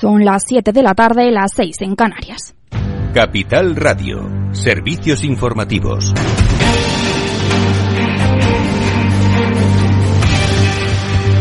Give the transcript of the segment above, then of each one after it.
Son las 7 de la tarde, las 6 en Canarias. Capital Radio, servicios informativos.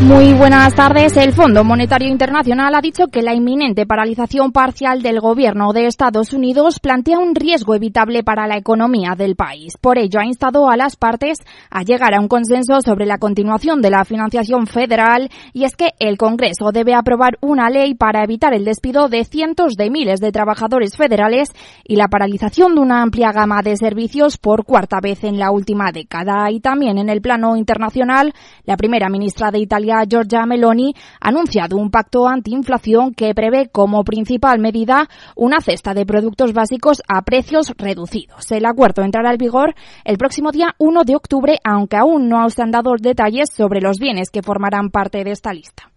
Muy buenas tardes. El Fondo Monetario Internacional ha dicho que la inminente paralización parcial del gobierno de Estados Unidos plantea un riesgo evitable para la economía del país. Por ello, ha instado a las partes a llegar a un consenso sobre la continuación de la financiación federal y es que el Congreso debe aprobar una ley para evitar el despido de cientos de miles de trabajadores federales y la paralización de una amplia gama de servicios por cuarta vez en la última década. Y también en el plano internacional, la primera ministra de Italia Giorgia Meloni ha anunciado un pacto antiinflación que prevé como principal medida una cesta de productos básicos a precios reducidos. El acuerdo entrará en vigor el próximo día 1 de octubre, aunque aún no se han dado detalles sobre los bienes que formarán parte de esta lista.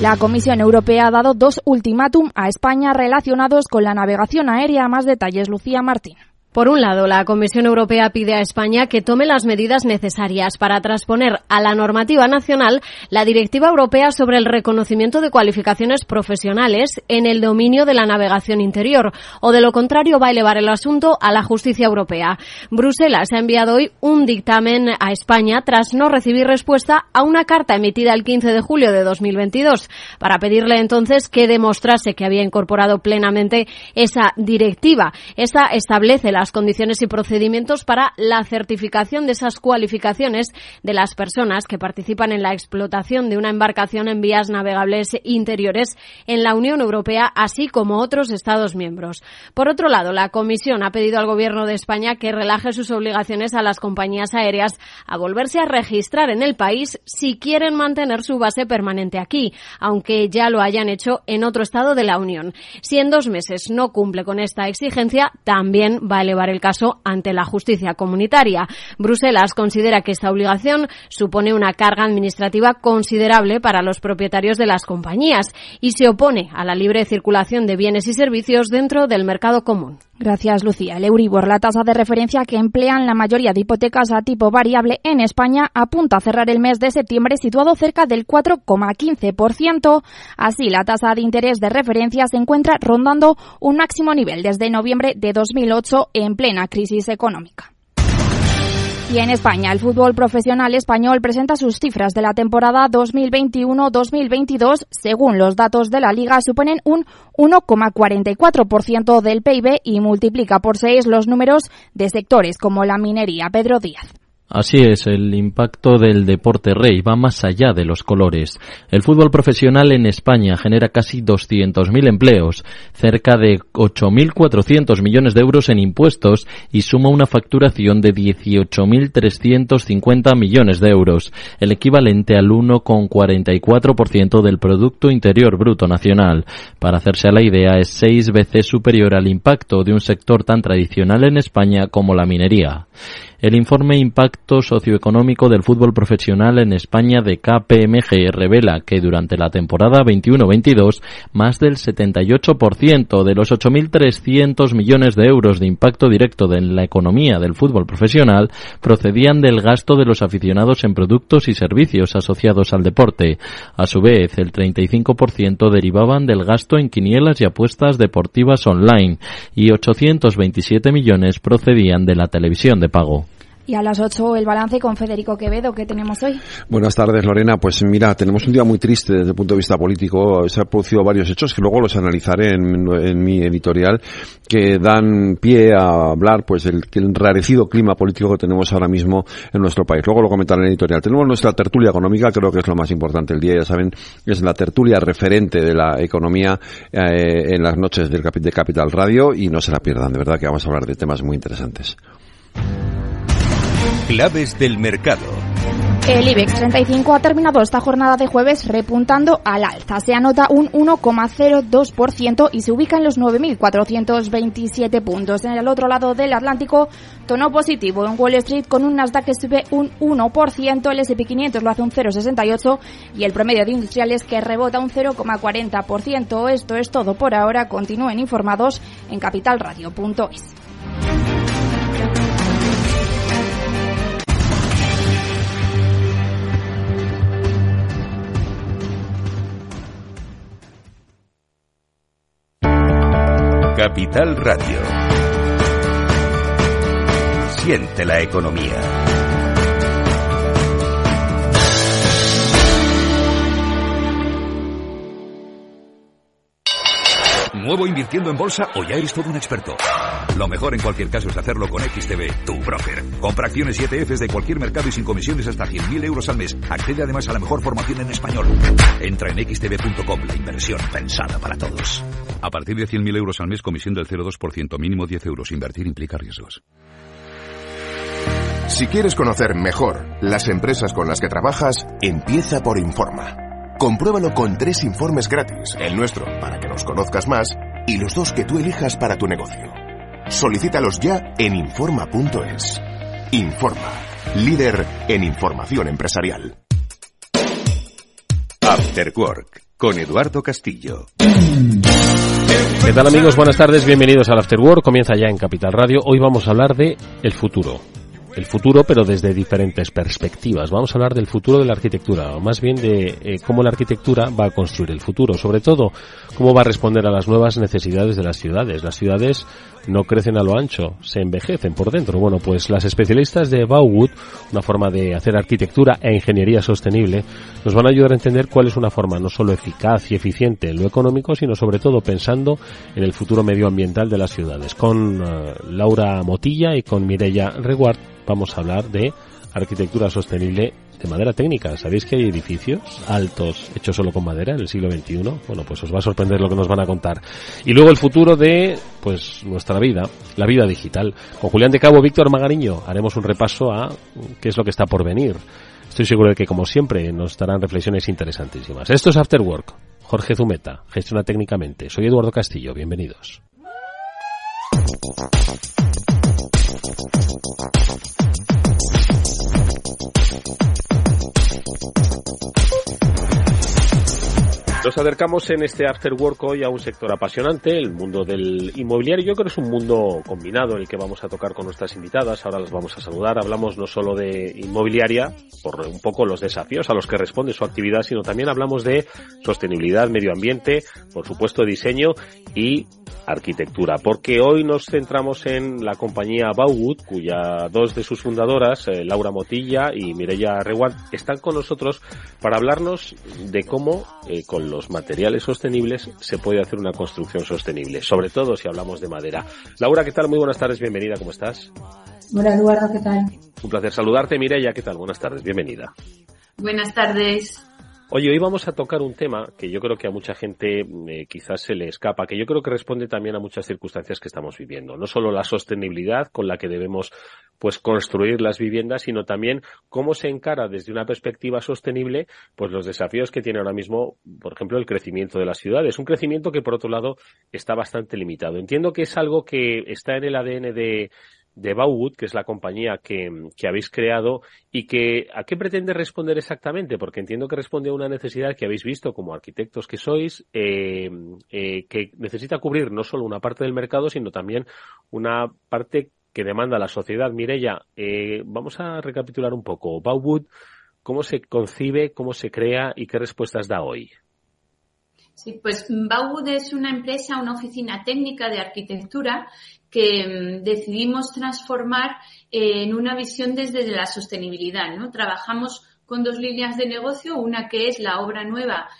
La Comisión Europea ha dado dos ultimátum a España relacionados con la navegación aérea. Más detalles, Lucía Martín. Por un lado, la Comisión Europea pide a España que tome las medidas necesarias para transponer a la normativa nacional la Directiva Europea sobre el reconocimiento de cualificaciones profesionales en el dominio de la navegación interior, o de lo contrario va a elevar el asunto a la justicia europea. Bruselas ha enviado hoy un dictamen a España tras no recibir respuesta a una carta emitida el 15 de julio de 2022 para pedirle entonces que demostrase que había incorporado plenamente esa directiva. Esta establece la condiciones y procedimientos para la certificación de esas cualificaciones de las personas que participan en la explotación de una embarcación en vías navegables interiores en la Unión Europea, así como otros Estados miembros. Por otro lado, la Comisión ha pedido al Gobierno de España que relaje sus obligaciones a las compañías aéreas a volverse a registrar en el país si quieren mantener su base permanente aquí, aunque ya lo hayan hecho en otro Estado de la Unión. Si en dos meses no cumple con esta exigencia, también va a llevar el caso ante la justicia comunitaria. Bruselas considera que esta obligación supone una carga administrativa considerable para los propietarios de las compañías y se opone a la libre circulación de bienes y servicios dentro del mercado común. Gracias, Lucía. El Euribor, la tasa de referencia que emplean la mayoría de hipotecas a tipo variable en España, apunta a cerrar el mes de septiembre situado cerca del 4,15%. Así, la tasa de interés de referencia se encuentra rondando un máximo nivel desde noviembre de 2008 en plena crisis económica. Y en España, el fútbol profesional español presenta sus cifras de la temporada 2021-2022. Según los datos de la liga, suponen un 1,44% del PIB y multiplica por seis los números de sectores como la minería. Pedro Díaz. Así es, el impacto del deporte rey va más allá de los colores. El fútbol profesional en España genera casi 200.000 empleos, cerca de 8.400 millones de euros en impuestos y suma una facturación de 18.350 millones de euros, el equivalente al 1,44% del Producto Interior Bruto Nacional. Para hacerse a la idea, es seis veces superior al impacto de un sector tan tradicional en España como la minería. El informe Impacto Socioeconómico del Fútbol Profesional en España de KPMG revela que durante la temporada 21-22 más del 78% de los 8.300 millones de euros de impacto directo en la economía del fútbol profesional procedían del gasto de los aficionados en productos y servicios asociados al deporte. A su vez, el 35% derivaban del gasto en quinielas y apuestas deportivas online y 827 millones procedían de la televisión de pago. Y a las 8 el balance con Federico Quevedo que tenemos hoy. Buenas tardes, Lorena. Pues mira, tenemos un día muy triste desde el punto de vista político. Se han producido varios hechos que luego los analizaré en, mi editorial que dan pie a hablar pues del enrarecido clima político que tenemos ahora mismo en nuestro país. Luego lo comentaré en el editorial. Tenemos nuestra tertulia económica, creo que es lo más importante el día, ya saben, es la tertulia referente de la economía eh, en las noches del, de Capital Radio y no se la pierdan, de verdad que vamos a hablar de temas muy interesantes. Claves del mercado. El IBEX 35 ha terminado esta jornada de jueves repuntando al alza. Se anota un 1,02% y se ubica en los 9.427 puntos. En el otro lado del Atlántico, tono positivo en Wall Street con un Nasdaq que sube un 1%, el S&P 500 lo hace un 0,68 y el promedio de industriales que rebota un 0,40%. Esto es todo por ahora. Continúen informados en capitalradio.es. Capital Radio. Siente la economía. ¿Nuevo invirtiendo en bolsa o ya eres todo un experto? Lo mejor en cualquier caso es hacerlo con XTB, tu broker. Compra acciones y ETFs de cualquier mercado y sin comisiones hasta 100.000 euros al mes. Accede además a la mejor formación en español. Entra en xtb.com, la inversión pensada para todos. A partir de 100.000 euros al mes, comisión del 0,2%, mínimo 10 euros. Invertir implica riesgos. Si quieres conocer mejor las empresas con las que trabajas, empieza por Informa. Compruébalo con tres informes gratis, el nuestro para que nos conozcas más y los dos que tú elijas para tu negocio. Solicítalos ya en Informa.es. Informa, líder en información empresarial. After Work, con Eduardo Castillo. ¿Qué tal amigos? Buenas tardes, bienvenidos al After Work. Comienza ya en Capital Radio. Hoy vamos a hablar de el futuro el futuro, pero desde diferentes perspectivas. Vamos a hablar del futuro de la arquitectura, o más bien de eh, cómo la arquitectura va a construir el futuro, sobre todo cómo va a responder a las nuevas necesidades de las ciudades. Las ciudades no crecen a lo ancho, se envejecen por dentro. Bueno, pues las especialistas de Bauwood, una forma de hacer arquitectura e ingeniería sostenible, nos van a ayudar a entender cuál es una forma no solo eficaz y eficiente en lo económico, sino sobre todo pensando en el futuro medioambiental de las ciudades. Con eh, Laura Motilla y con Mireya Reguard vamos a hablar de arquitectura sostenible de madera técnica. ¿Sabéis que hay edificios altos hechos solo con madera en el siglo XXI? Bueno, pues os va a sorprender lo que nos van a contar. Y luego el futuro de, pues, nuestra vida, la vida digital. Con Julián de Cabo, Víctor Magariño, haremos un repaso a qué es lo que está por venir. Estoy seguro de que, como siempre, nos darán reflexiones interesantísimas. Esto es After Work. Jorge Zumeta, gestiona técnicamente. Soy Eduardo Castillo. Bienvenidos. Nos acercamos en este After Work hoy a un sector apasionante, el mundo del inmobiliario. Yo creo que es un mundo combinado el que vamos a tocar con nuestras invitadas. Ahora las vamos a saludar. Hablamos no solo de inmobiliaria, por un poco los desafíos a los que responde su actividad, sino también hablamos de sostenibilidad, medio ambiente, por supuesto diseño y arquitectura, porque hoy nos centramos en la compañía Bauwood, cuya dos de sus fundadoras, eh, Laura Motilla y Mireya Reward, están con nosotros para hablarnos de cómo eh, con los materiales sostenibles se puede hacer una construcción sostenible, sobre todo si hablamos de madera. Laura, ¿qué tal? Muy buenas tardes, bienvenida, ¿cómo estás? Hola Eduardo, ¿qué tal? Un placer saludarte, Mireya, ¿qué tal? Buenas tardes, bienvenida. Buenas tardes. Oye, hoy vamos a tocar un tema que yo creo que a mucha gente eh, quizás se le escapa, que yo creo que responde también a muchas circunstancias que estamos viviendo. No solo la sostenibilidad con la que debemos pues construir las viviendas, sino también cómo se encara desde una perspectiva sostenible pues los desafíos que tiene ahora mismo, por ejemplo, el crecimiento de las ciudades. Un crecimiento que por otro lado está bastante limitado. Entiendo que es algo que está en el ADN de de Bauwood, que es la compañía que, habéis creado y que a qué pretende responder exactamente, porque entiendo que responde a una necesidad que habéis visto como arquitectos que sois, eh, eh, que necesita cubrir no solo una parte del mercado, sino también una parte que demanda la sociedad. Mirella, eh, vamos a recapitular un poco. Bauwood, ¿cómo se concibe, cómo se crea y qué respuestas da hoy? Sí, pues Bauwood es una empresa, una oficina técnica de arquitectura que mm, decidimos transformar en una visión desde la sostenibilidad. Trabajamos con dos líneas de negocio, una que es la obra nueva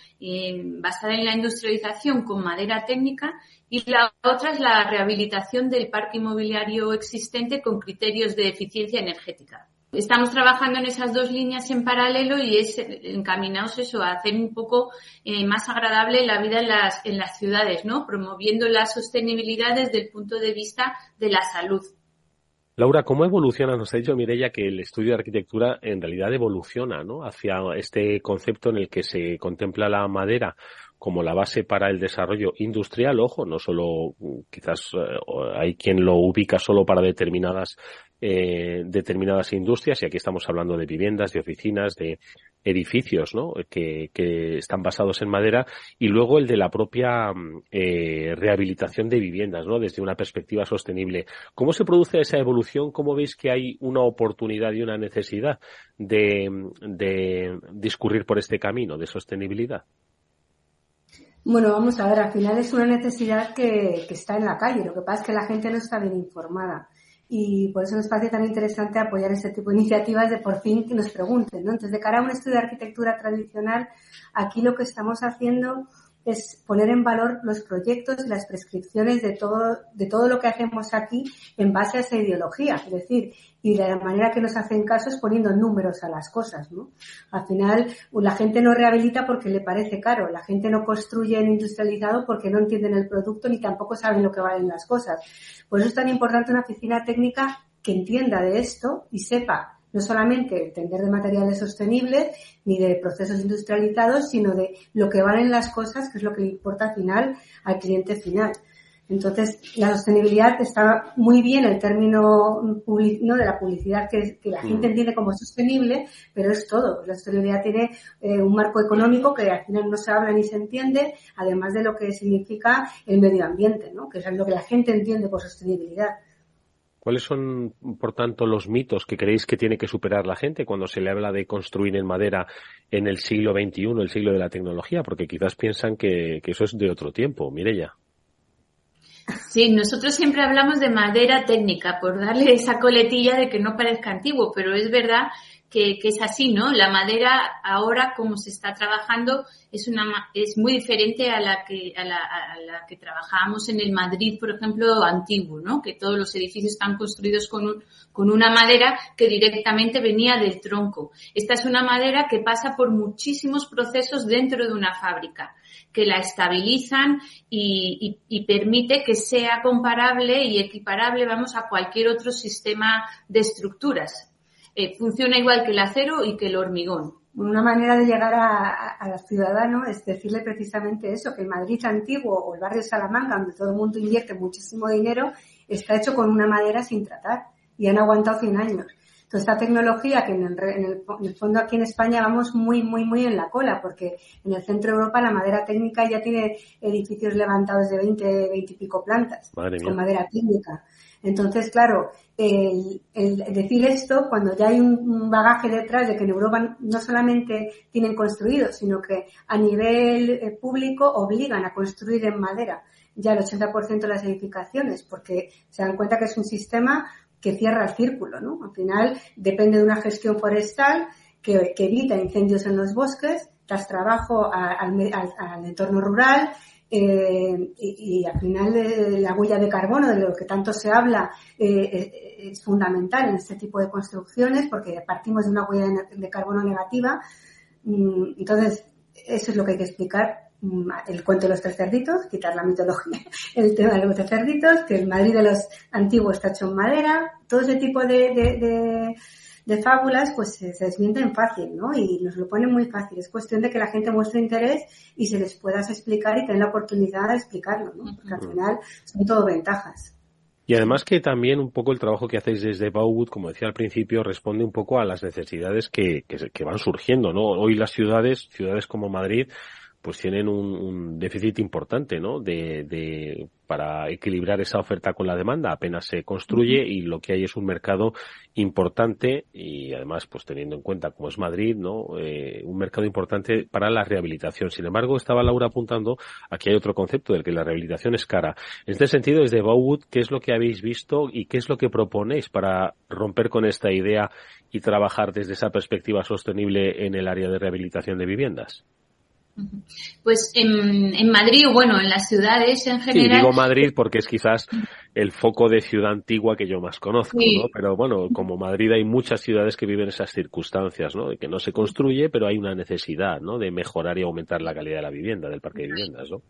basada en la industrialización con madera técnica y la otra es la rehabilitación del parque inmobiliario existente con criterios de eficiencia energética. Estamos trabajando en esas dos líneas en paralelo y es encaminados eso a hacer un poco eh, más agradable la vida en las, en las ciudades, ¿no? Promoviendo la sostenibilidad desde el punto de vista de la salud. Laura, ¿cómo evoluciona? Nos ha dicho Mirella que el estudio de arquitectura en realidad evoluciona ¿no? hacia este concepto en el que se contempla la madera como la base para el desarrollo industrial, ojo, no solo quizás eh, hay quien lo ubica solo para determinadas eh, determinadas industrias, y aquí estamos hablando de viviendas, de oficinas, de edificios ¿no? que, están basados en madera, y luego el de la propia eh, rehabilitación de viviendas, ¿no? desde una perspectiva sostenible. ¿Cómo se produce esa evolución? ¿Cómo veis que hay una oportunidad y una necesidad de, de discurrir por este camino de sostenibilidad? Bueno, vamos a ver, al final es una necesidad que, que está en la calle. Lo que pasa es que la gente no está bien informada y por eso nos parece tan interesante apoyar este tipo de iniciativas de por fin que nos pregunten, ¿no? Entonces, de cara a un estudio de arquitectura tradicional, aquí lo que estamos haciendo es poner en valor los proyectos y las prescripciones de todo, de todo lo que hacemos aquí en base a esa ideología. Es decir, y la manera que nos hacen caso es poniendo números a las cosas, ¿no? Al final, la gente no rehabilita porque le parece caro, la gente no construye en industrializado porque no entienden el producto ni tampoco saben lo que valen las cosas. Por eso es tan importante una oficina técnica que entienda de esto y sepa no solamente entender de materiales sostenibles ni de procesos industrializados, sino de lo que valen las cosas, que es lo que le importa al final al cliente final. Entonces, la sostenibilidad está muy bien el término ¿no? de la publicidad que, la gente mm. entiende como sostenible, pero es todo. La sostenibilidad tiene eh, un marco económico que al final no se habla ni se entiende, además de lo que significa el medio ambiente, ¿no? que es lo que la gente entiende por sostenibilidad. ¿Cuáles son, por tanto, los mitos que creéis que tiene que superar la gente cuando se le habla de construir en madera en el siglo XXI, el siglo de la tecnología? Porque quizás piensan que, eso es de otro tiempo. Mirella. Sí, nosotros siempre hablamos de madera técnica por darle esa coletilla de que no parezca antiguo, pero es verdad que, es así, ¿no? La madera ahora como se está trabajando es una es muy diferente a la que a la, a la que trabajábamos en el Madrid, por ejemplo, antiguo, ¿no? Que todos los edificios están construidos con un, con una madera que directamente venía del tronco. Esta es una madera que pasa por muchísimos procesos dentro de una fábrica que la estabilizan y, y, y, permite que sea comparable y equiparable, vamos, a cualquier otro sistema de estructuras. Eh, funciona igual que el acero y que el hormigón. Una manera de llegar a, a, los ciudadanos es decirle precisamente eso, que el Madrid antiguo o el barrio de Salamanca, donde todo el mundo invierte muchísimo dinero, está hecho con una madera sin tratar y han aguantado 100 años. Entonces, esta tecnología que en el, en, el, en el, fondo aquí en España vamos muy, muy, muy en la cola, porque en el centro de Europa la madera técnica ya tiene edificios levantados de 20, 20 y pico plantas, con madera técnica. Entonces, claro, el, decir esto cuando ya hay un, bagaje detrás de que en Europa no solamente tienen construido, sino que a nivel eh, público obligan a construir en madera ya el 80% de las edificaciones, porque se dan cuenta que es un sistema que cierra el círculo, ¿no? Al final depende de una gestión forestal que, evita incendios en los bosques, das trabajo al entorno rural, eh, y, y, al final la huella de carbono, de lo que tanto se habla, eh, eh es fundamental en este tipo de construcciones porque partimos de una huella de, carbono negativa. Mm, entonces, eso es lo que hay que explicar. Mm, el cuento de los tres cerditos, quitar la mitología, el tema de los tres cerditos, que el Madrid de los antiguos está hecho en madera, todo ese tipo de de fábulas, pues se, desmienten fácil, ¿no? Y nos lo ponen muy fácil. Es cuestión de que la gente muestre interés y se les puedas explicar y tener la oportunidad de explicarlo, ¿no? Porque al final son todo ventajas. Y además que también un poco el trabajo que hacéis desde Bauwood, como decía al principio, responde un poco a las necesidades que, que, que van surgiendo, ¿no? Hoy las ciudades, ciudades como Madrid, pues tienen un, un déficit importante, ¿no? De, de, para equilibrar esa oferta con la demanda. Apenas se construye y lo que hay es un mercado importante y además, pues teniendo en cuenta como es Madrid, ¿no? Eh, un mercado importante para la rehabilitación. Sin embargo, estaba Laura apuntando aquí hay otro concepto del que la rehabilitación es cara. En este sentido, desde Bowwood, ¿qué es lo que habéis visto y qué es lo que proponéis para romper con esta idea y trabajar desde esa perspectiva sostenible en el área de rehabilitación de viviendas? Pues en, en, Madrid, bueno, en las ciudades en general. Sí, digo Madrid porque es quizás el foco de ciudad antigua que yo más conozco, sí. ¿no? Pero bueno, como Madrid hay muchas ciudades que viven esas circunstancias, ¿no? De que no se construye, pero hay una necesidad, ¿no? De mejorar y aumentar la calidad de la vivienda, del parque de viviendas, ¿no?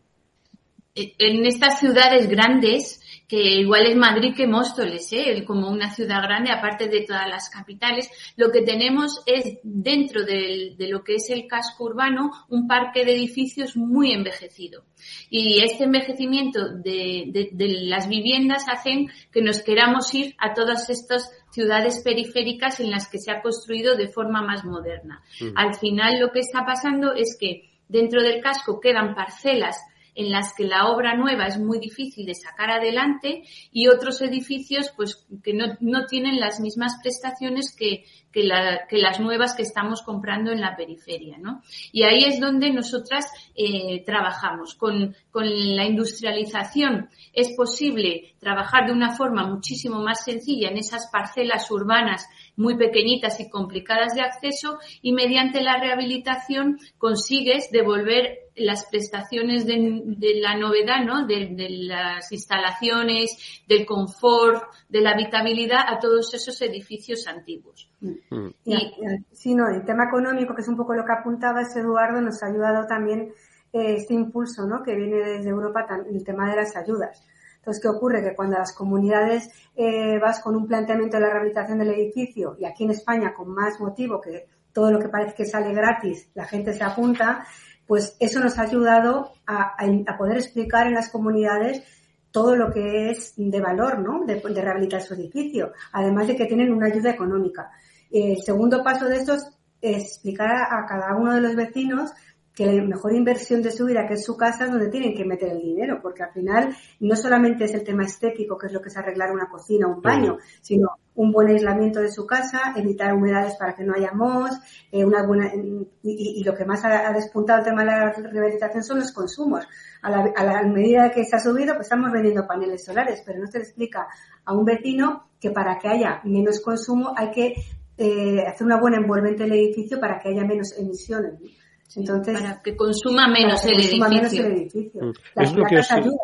En estas ciudades grandes, que igual es Madrid que Móstoles, ¿eh? como una ciudad grande, aparte de todas las capitales. Lo que tenemos es, dentro de, de lo que es el casco urbano, un parque de edificios muy envejecido. Y este envejecimiento de, de, de las viviendas hacen que nos queramos ir a todas estas ciudades periféricas en las que se ha construido de forma más moderna. -huh. Al final lo que está pasando es que dentro del casco quedan parcelas en las que la obra nueva es muy difícil de sacar adelante y otros edificios pues que no, no tienen las mismas prestaciones que, que, la, que, las nuevas que estamos comprando en la periferia, ¿no? Y ahí es donde nosotras eh, trabajamos. Con, con, la industrialización es posible trabajar de una forma muchísimo más sencilla en esas parcelas urbanas muy pequeñitas y complicadas de acceso y mediante la rehabilitación consigues devolver las prestaciones de, de la novedad, ¿no? De, de, las instalaciones, del confort, de la habitabilidad a todos esos edificios antiguos. Mm. Y, sí, no, el tema económico, que es un poco lo que apuntaba ese Eduardo, nos ha ayudado también eh, este impulso, ¿no? Que viene desde Europa, el tema de las ayudas. Entonces, ¿qué ocurre? Que cuando las comunidades eh, vas con un planteamiento de la rehabilitación del edificio y aquí en España con más motivo que todo lo que parece que sale gratis, la gente se apunta, pues eso nos ha ayudado a, poder explicar en las comunidades todo lo que es de valor, ¿no? De, de rehabilitar su edificio, además de que tienen una ayuda económica. Eh, el segundo paso de esto es explicar a cada uno de los vecinos que la mejor inversión de su vida, que es su casa, es donde tienen que meter el dinero, porque al final no solamente es el tema estético, que es lo que es arreglar una cocina, un baño, sino un buen aislamiento de su casa, evitar humedades para que no haya mos, eh, una buena, y, y, lo que más ha, ha, despuntado el tema de la rehabilitación son los consumos. A la, a la medida que se ha subido, pues estamos vendiendo paneles solares, pero no se le explica a un vecino que para que haya menos consumo hay que eh, hacer una buena envolvente del edificio para que haya menos emisiones. ¿no? Entonces, para que consuma menos, que el, consuma edificio. menos el edificio. Mm. Las es, lo que os, ayudan.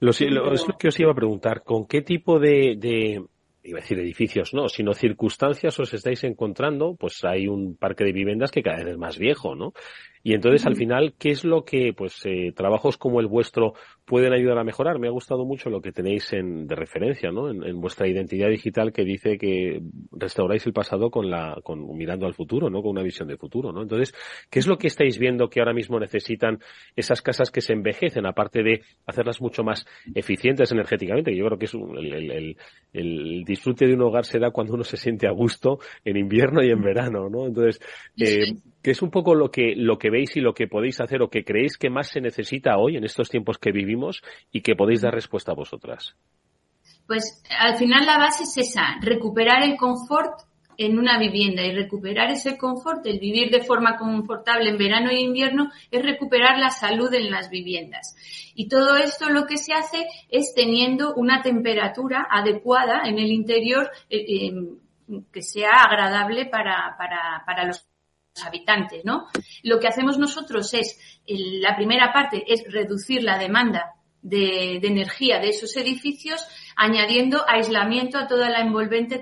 lo, lo, es lo que os iba a preguntar. ¿Con qué tipo de, de iba a decir edificios, no, sino circunstancias os estáis encontrando, pues hay un parque de viviendas que cada vez es más viejo, ¿no? Y entonces, al final, ¿qué es lo que, pues, eh, trabajos como el vuestro pueden ayudar a mejorar? Me ha gustado mucho lo que tenéis en, de referencia, ¿no? En, en, vuestra identidad digital que dice que restauráis el pasado con la, con, mirando al futuro, ¿no? Con una visión de futuro, ¿no? Entonces, ¿qué es lo que estáis viendo que ahora mismo necesitan esas casas que se envejecen, aparte de hacerlas mucho más eficientes energéticamente? Que yo creo que es un, el, el, el, disfrute de un hogar se da cuando uno se siente a gusto en invierno y en verano, ¿no? Entonces, eh, que es un poco lo que, lo que veis y lo que podéis hacer o que creéis que más se necesita hoy en estos tiempos que vivimos y que podéis dar respuesta a vosotras. Pues al final la base es esa, recuperar el confort en una vivienda y recuperar ese confort, el vivir de forma confortable en verano e invierno, es recuperar la salud en las viviendas. Y todo esto lo que se hace es teniendo una temperatura adecuada en el interior eh, eh, que sea agradable para, para, para los habitantes, ¿no? Lo que hacemos nosotros es, la primera parte es reducir la demanda de, energía de esos edificios, añadiendo aislamiento a toda la envolvente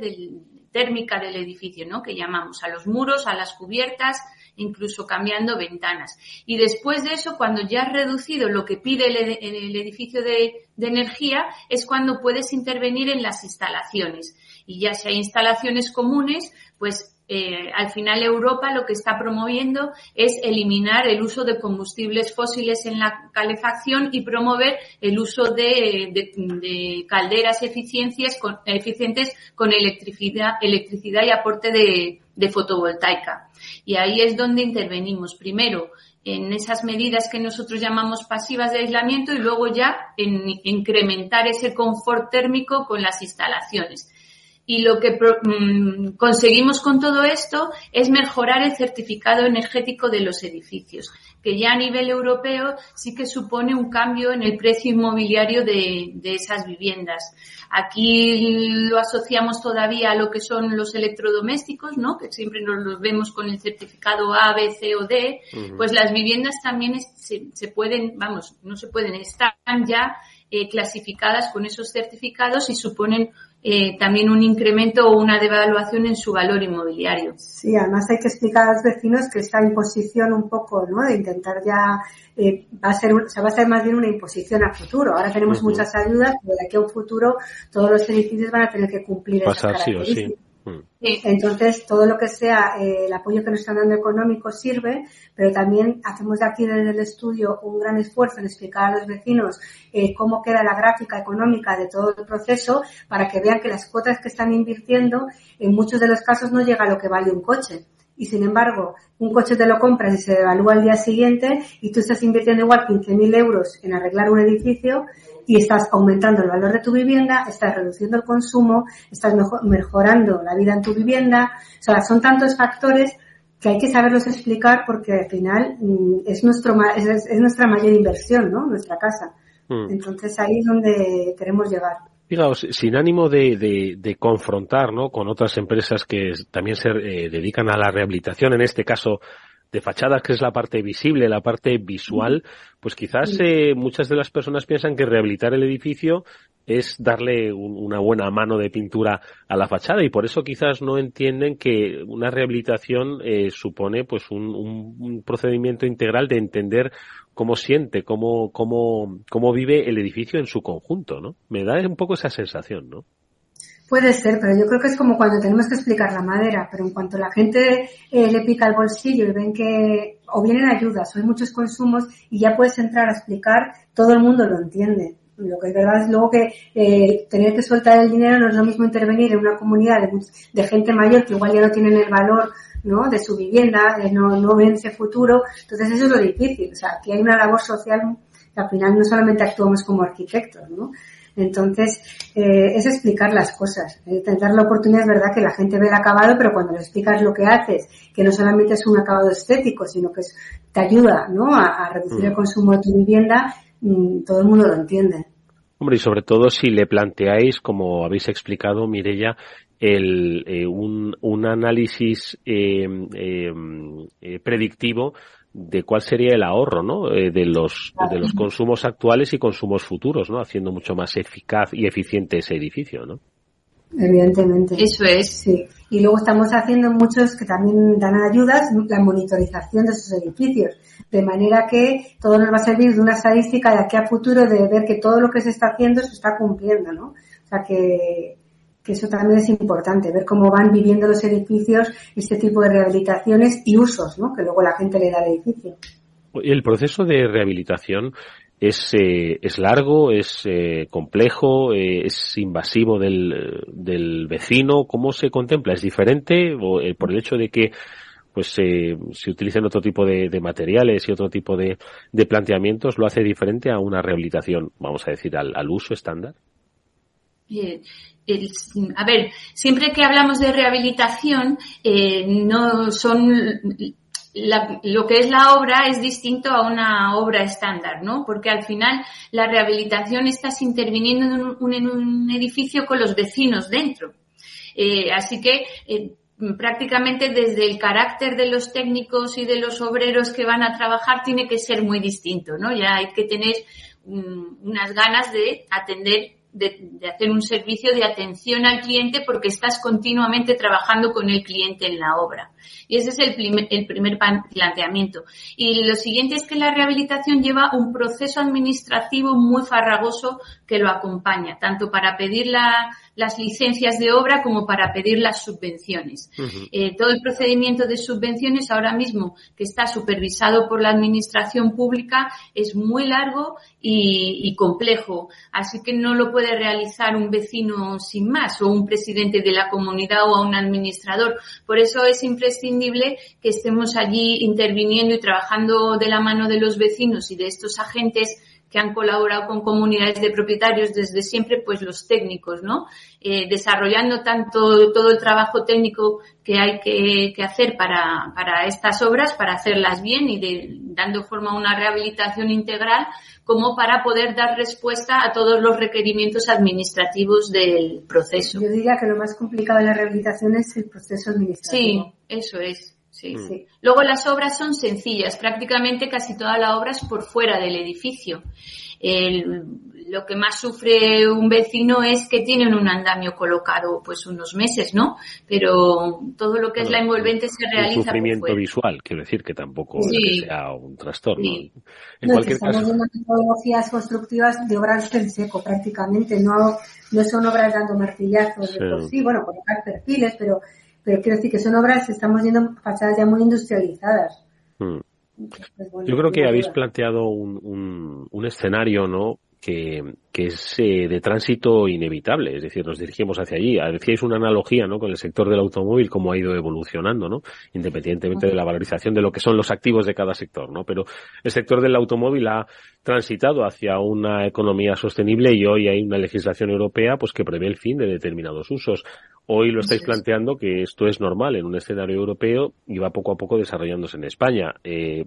térmica del edificio, ¿no? Que llamamos a los muros, a las cubiertas, incluso cambiando ventanas. Y después de eso, cuando ya has reducido lo que pide el, edificio de energía, es cuando puedes intervenir en las instalaciones. Y ya si hay instalaciones comunes, pues eh, al final Europa lo que está promoviendo es eliminar el uso de combustibles fósiles en la calefacción y promover el uso de, de, de calderas eficiencias con, eficientes con electricidad, electricidad y aporte de, de fotovoltaica. Y ahí es donde intervenimos. Primero, en esas medidas que nosotros llamamos pasivas de aislamiento y luego ya en incrementar ese confort térmico con las instalaciones y lo que mmm, conseguimos con todo esto es mejorar el certificado energético de los edificios, que ya a nivel europeo sí que supone un cambio en el precio inmobiliario de, de esas viviendas. Aquí lo asociamos todavía a lo que son los electrodomésticos, ¿no? Que siempre nos los vemos con el certificado A, B, C o D. Uh -huh. Pues las viviendas también es, se, se, pueden, vamos, no se pueden, están ya eh, clasificadas con esos certificados y suponen eh, también un incremento o una devaluación en su valor inmobiliario. Sí, además hay que explicar a los vecinos que esta imposición un poco, ¿no? De intentar ya, eh, va a ser, o sea, va a ser más bien una imposición a futuro. Ahora tenemos uh -huh. muchas ayudas, pero de aquí a un futuro todos los edificios van a tener que cumplir Pasar esas características. Sí o sí. Sí. Entonces, todo lo que sea eh, el apoyo que nos están dando económico sirve, pero también hacemos de aquí desde el estudio un gran esfuerzo en explicar a los vecinos eh, cómo queda la gráfica económica de todo el proceso para que vean que las cuotas que están invirtiendo en muchos de los casos no llega a lo que vale un coche. y sin embargo un coche te lo compras y se devalúa al día siguiente y tú estás invirtiendo igual 15.000 euros en arreglar un edificio y estás aumentando el valor de tu vivienda, estás reduciendo el consumo, estás mejorando la vida en tu vivienda. O sea, son tantos factores que hay que saberlos explicar porque al final mm, es, nuestro, es, nuestra mayor inversión, ¿no? Nuestra casa. Hmm. Entonces ahí es donde queremos llegar. Fijaos, sin ánimo de, de, confrontar ¿no? con otras empresas que también se eh, dedican a la rehabilitación, en este caso de fachadas, que es la parte visible, la parte visual, pues quizás eh, muchas de las personas piensan que rehabilitar el edificio es darle una buena mano de pintura a la fachada y por eso quizás no entienden que una rehabilitación eh, supone pues un, un, procedimiento integral de entender cómo siente, cómo, cómo, cómo vive el edificio en su conjunto, ¿no? Me da un poco esa sensación, ¿no? Puede ser, pero yo creo que es como cuando tenemos que explicar la madera, pero en cuanto la gente eh, le pica el bolsillo y ven que o vienen ayudas o hay muchos consumos y ya puedes entrar a explicar, todo el mundo lo entiende. Lo que es verdad es luego que eh, tener que soltar el dinero no es lo mismo intervenir en una comunidad de, gente mayor que igual ya no tienen el valor ¿no? de su vivienda, de no, no ven ese futuro. Entonces eso es lo difícil. O sea, aquí hay una labor social al final no solamente actuamos como arquitectos, ¿no? Entonces, eh, es explicar las cosas. Eh, dar la oportunidad es verdad que la gente ve el acabado, pero cuando le explicas lo que haces, que no solamente es un acabado estético, sino que te ayuda ¿no? a, reducir el mm. consumo de tu vivienda, mm, todo el mundo lo entiende. Hombre, y sobre todo si le planteáis, como habéis explicado, Mirella, el, eh, un, un, análisis eh, eh, predictivo de cuál sería el ahorro, ¿no? Eh, de los de los consumos actuales y consumos futuros, ¿no? Haciendo mucho más eficaz y eficiente ese edificio, ¿no? Evidentemente. Eso es. Sí. Y luego estamos haciendo muchos que también dan ayudas, la monitorización de esos edificios. De manera que todo nos va a servir de una estadística de aquí a futuro de ver que todo lo que se está haciendo se está cumpliendo, ¿no? O sea que que eso también es importante, ver cómo van viviendo los edificios este tipo de rehabilitaciones y usos, ¿no? Que luego la gente le da al edificio. El proceso de rehabilitación es, eh, es largo, es eh, complejo, eh, es invasivo del, del, vecino. ¿Cómo se contempla? ¿Es diferente o, por el hecho de que pues se utilizan otro tipo de, de, materiales y otro tipo de, de, planteamientos lo hace diferente a una rehabilitación, vamos a decir, al, al uso estándar? A ver, siempre que hablamos de rehabilitación, eh, no son lo que es la obra es distinto a una obra estándar, ¿no? Porque al final la rehabilitación estás interviniendo en un, edificio con los vecinos dentro. Eh, así que eh, prácticamente desde el carácter de los técnicos y de los obreros que van a trabajar tiene que ser muy distinto, ¿no? Ya hay que tener unas ganas de atender de, hacer un servicio de atención al cliente porque estás continuamente trabajando con el cliente en la obra. Y ese es el primer, el primer planteamiento. Y lo siguiente es que la rehabilitación lleva un proceso administrativo muy farragoso que lo acompaña, tanto para pedir las licencias de obra como para pedir las subvenciones. Eh, todo el procedimiento de subvenciones ahora mismo, que está supervisado por la administración pública, es muy largo y, complejo. Así que no lo puede realizar un vecino sin más o un presidente de la comunidad o un administrador. Por eso es imprescindible que estemos allí interviniendo y trabajando de la mano de los vecinos y de estos agentes que han colaborado con comunidades de propietarios desde siempre, pues los técnicos, ¿no? Eh, desarrollando tanto todo el trabajo técnico que hay que, hacer para, para, estas obras, para hacerlas bien y de, dando forma a una rehabilitación integral, como para poder dar respuesta a todos los requerimientos administrativos del proceso. Yo diría que lo más complicado de la rehabilitación es el proceso administrativo. Sí, eso es. Sí. sí. Luego las obras son sencillas, prácticamente casi toda la obra es por fuera del edificio. El, lo que más sufre un vecino es que tienen un andamio colocado pues unos meses, ¿no? Pero todo lo que es la envolvente se realiza. Un sufrimiento visual, quiero decir que tampoco sea un trastorno. En cualquier estamos caso. viendo metodologías constructivas de obras en seco prácticamente, no, no son obras dando martillazos de por sí, bueno, colocar perfiles, pero, pero quiero decir que son obras, estamos viendo fachadas ya muy industrializadas. Hmm. Yo creo que habéis planteado un, un, un escenario, ¿no? Que, que es eh, de tránsito inevitable, es decir, nos dirigimos hacia allí. Decíais una analogía, ¿no? Con el sector del automóvil, cómo ha ido evolucionando, ¿no? Independientemente de la valorización de lo que son los activos de cada sector, ¿no? Pero el sector del automóvil ha transitado hacia una economía sostenible y hoy hay una legislación europea, pues que prevé el fin de determinados usos. Hoy lo estáis planteando que esto es normal en un escenario europeo y va poco a poco desarrollándose en España. Eh,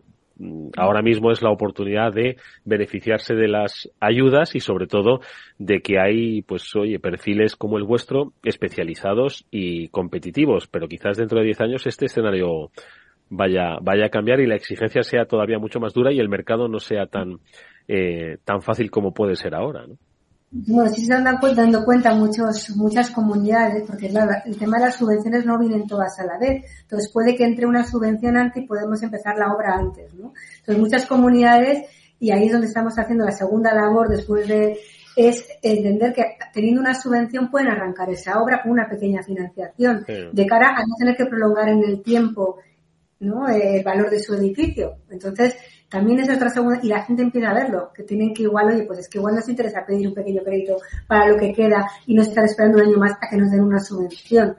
ahora mismo es la oportunidad de beneficiarse de las ayudas y sobre todo de que hay, pues oye, perfiles como el vuestro especializados y competitivos, pero quizás dentro de 10 años este escenario vaya, vaya a cambiar y la exigencia sea todavía mucho más dura y el mercado no sea tan, eh, tan fácil como puede ser ahora, ¿no? Bueno, sí se están dando cuenta muchos, muchas comunidades, porque el tema de las subvenciones no vienen todas a la vez. Entonces puede que entre una subvención antes y podemos empezar la obra antes, ¿no? Entonces muchas comunidades, y ahí es donde estamos haciendo la segunda labor después de, es entender que teniendo una subvención pueden arrancar esa obra con una pequeña financiación, de cara a no tener que prolongar en el tiempo, ¿no? El valor de su edificio. Entonces, también es otra segunda, y la gente empieza a verlo, que tienen que igual, oye, pues es que igual nos interesa pedir un pequeño crédito para lo que queda y no estar esperando un año más a que nos den una subvención.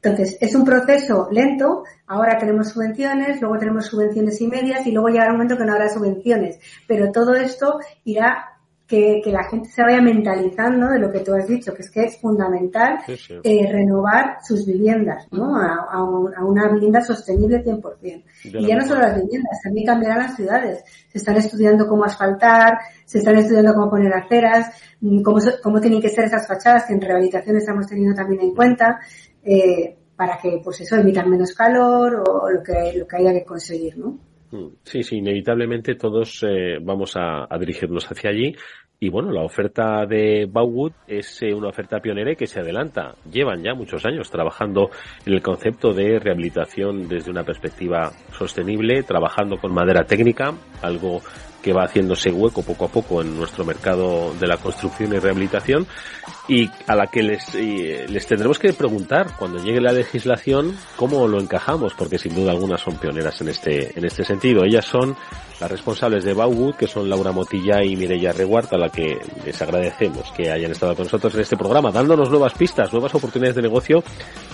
Entonces, es un proceso lento, ahora tenemos subvenciones, luego tenemos subvenciones y medias y luego llegará un momento que no habrá subvenciones, pero todo esto irá que, la gente se vaya mentalizando de lo que tú has dicho, que es que es fundamental Eh, renovar sus viviendas, ¿no? A, una vivienda sostenible 100%. y ya no solo las viviendas, también cambiarán las ciudades. Se están estudiando cómo asfaltar, se están estudiando cómo poner aceras, mm, cómo, cómo tienen que ser esas fachadas que en rehabilitación estamos teniendo también en cuenta, eh, para que, pues eso, emitan menos calor o lo que, lo que haya que conseguir, ¿no? Mm, sí, sí, inevitablemente todos eh, vamos a, dirigirnos hacia allí. Y bueno, la oferta de Bauwood es eh, una oferta pionera que se adelanta. Llevan ya muchos años trabajando en el concepto de rehabilitación desde una perspectiva sostenible, trabajando con madera técnica, algo que va haciéndose hueco poco a poco en nuestro mercado de la construcción y rehabilitación y a la que les, les tendremos que preguntar cuando llegue la legislación cómo lo encajamos, porque sin duda algunas son pioneras en este, en este sentido. Ellas son las responsables de Bauwood, que son Laura Motilla y Mireia Reguart, a la que les agradecemos que hayan estado con nosotros en este programa, dándonos nuevas pistas, nuevas oportunidades de negocio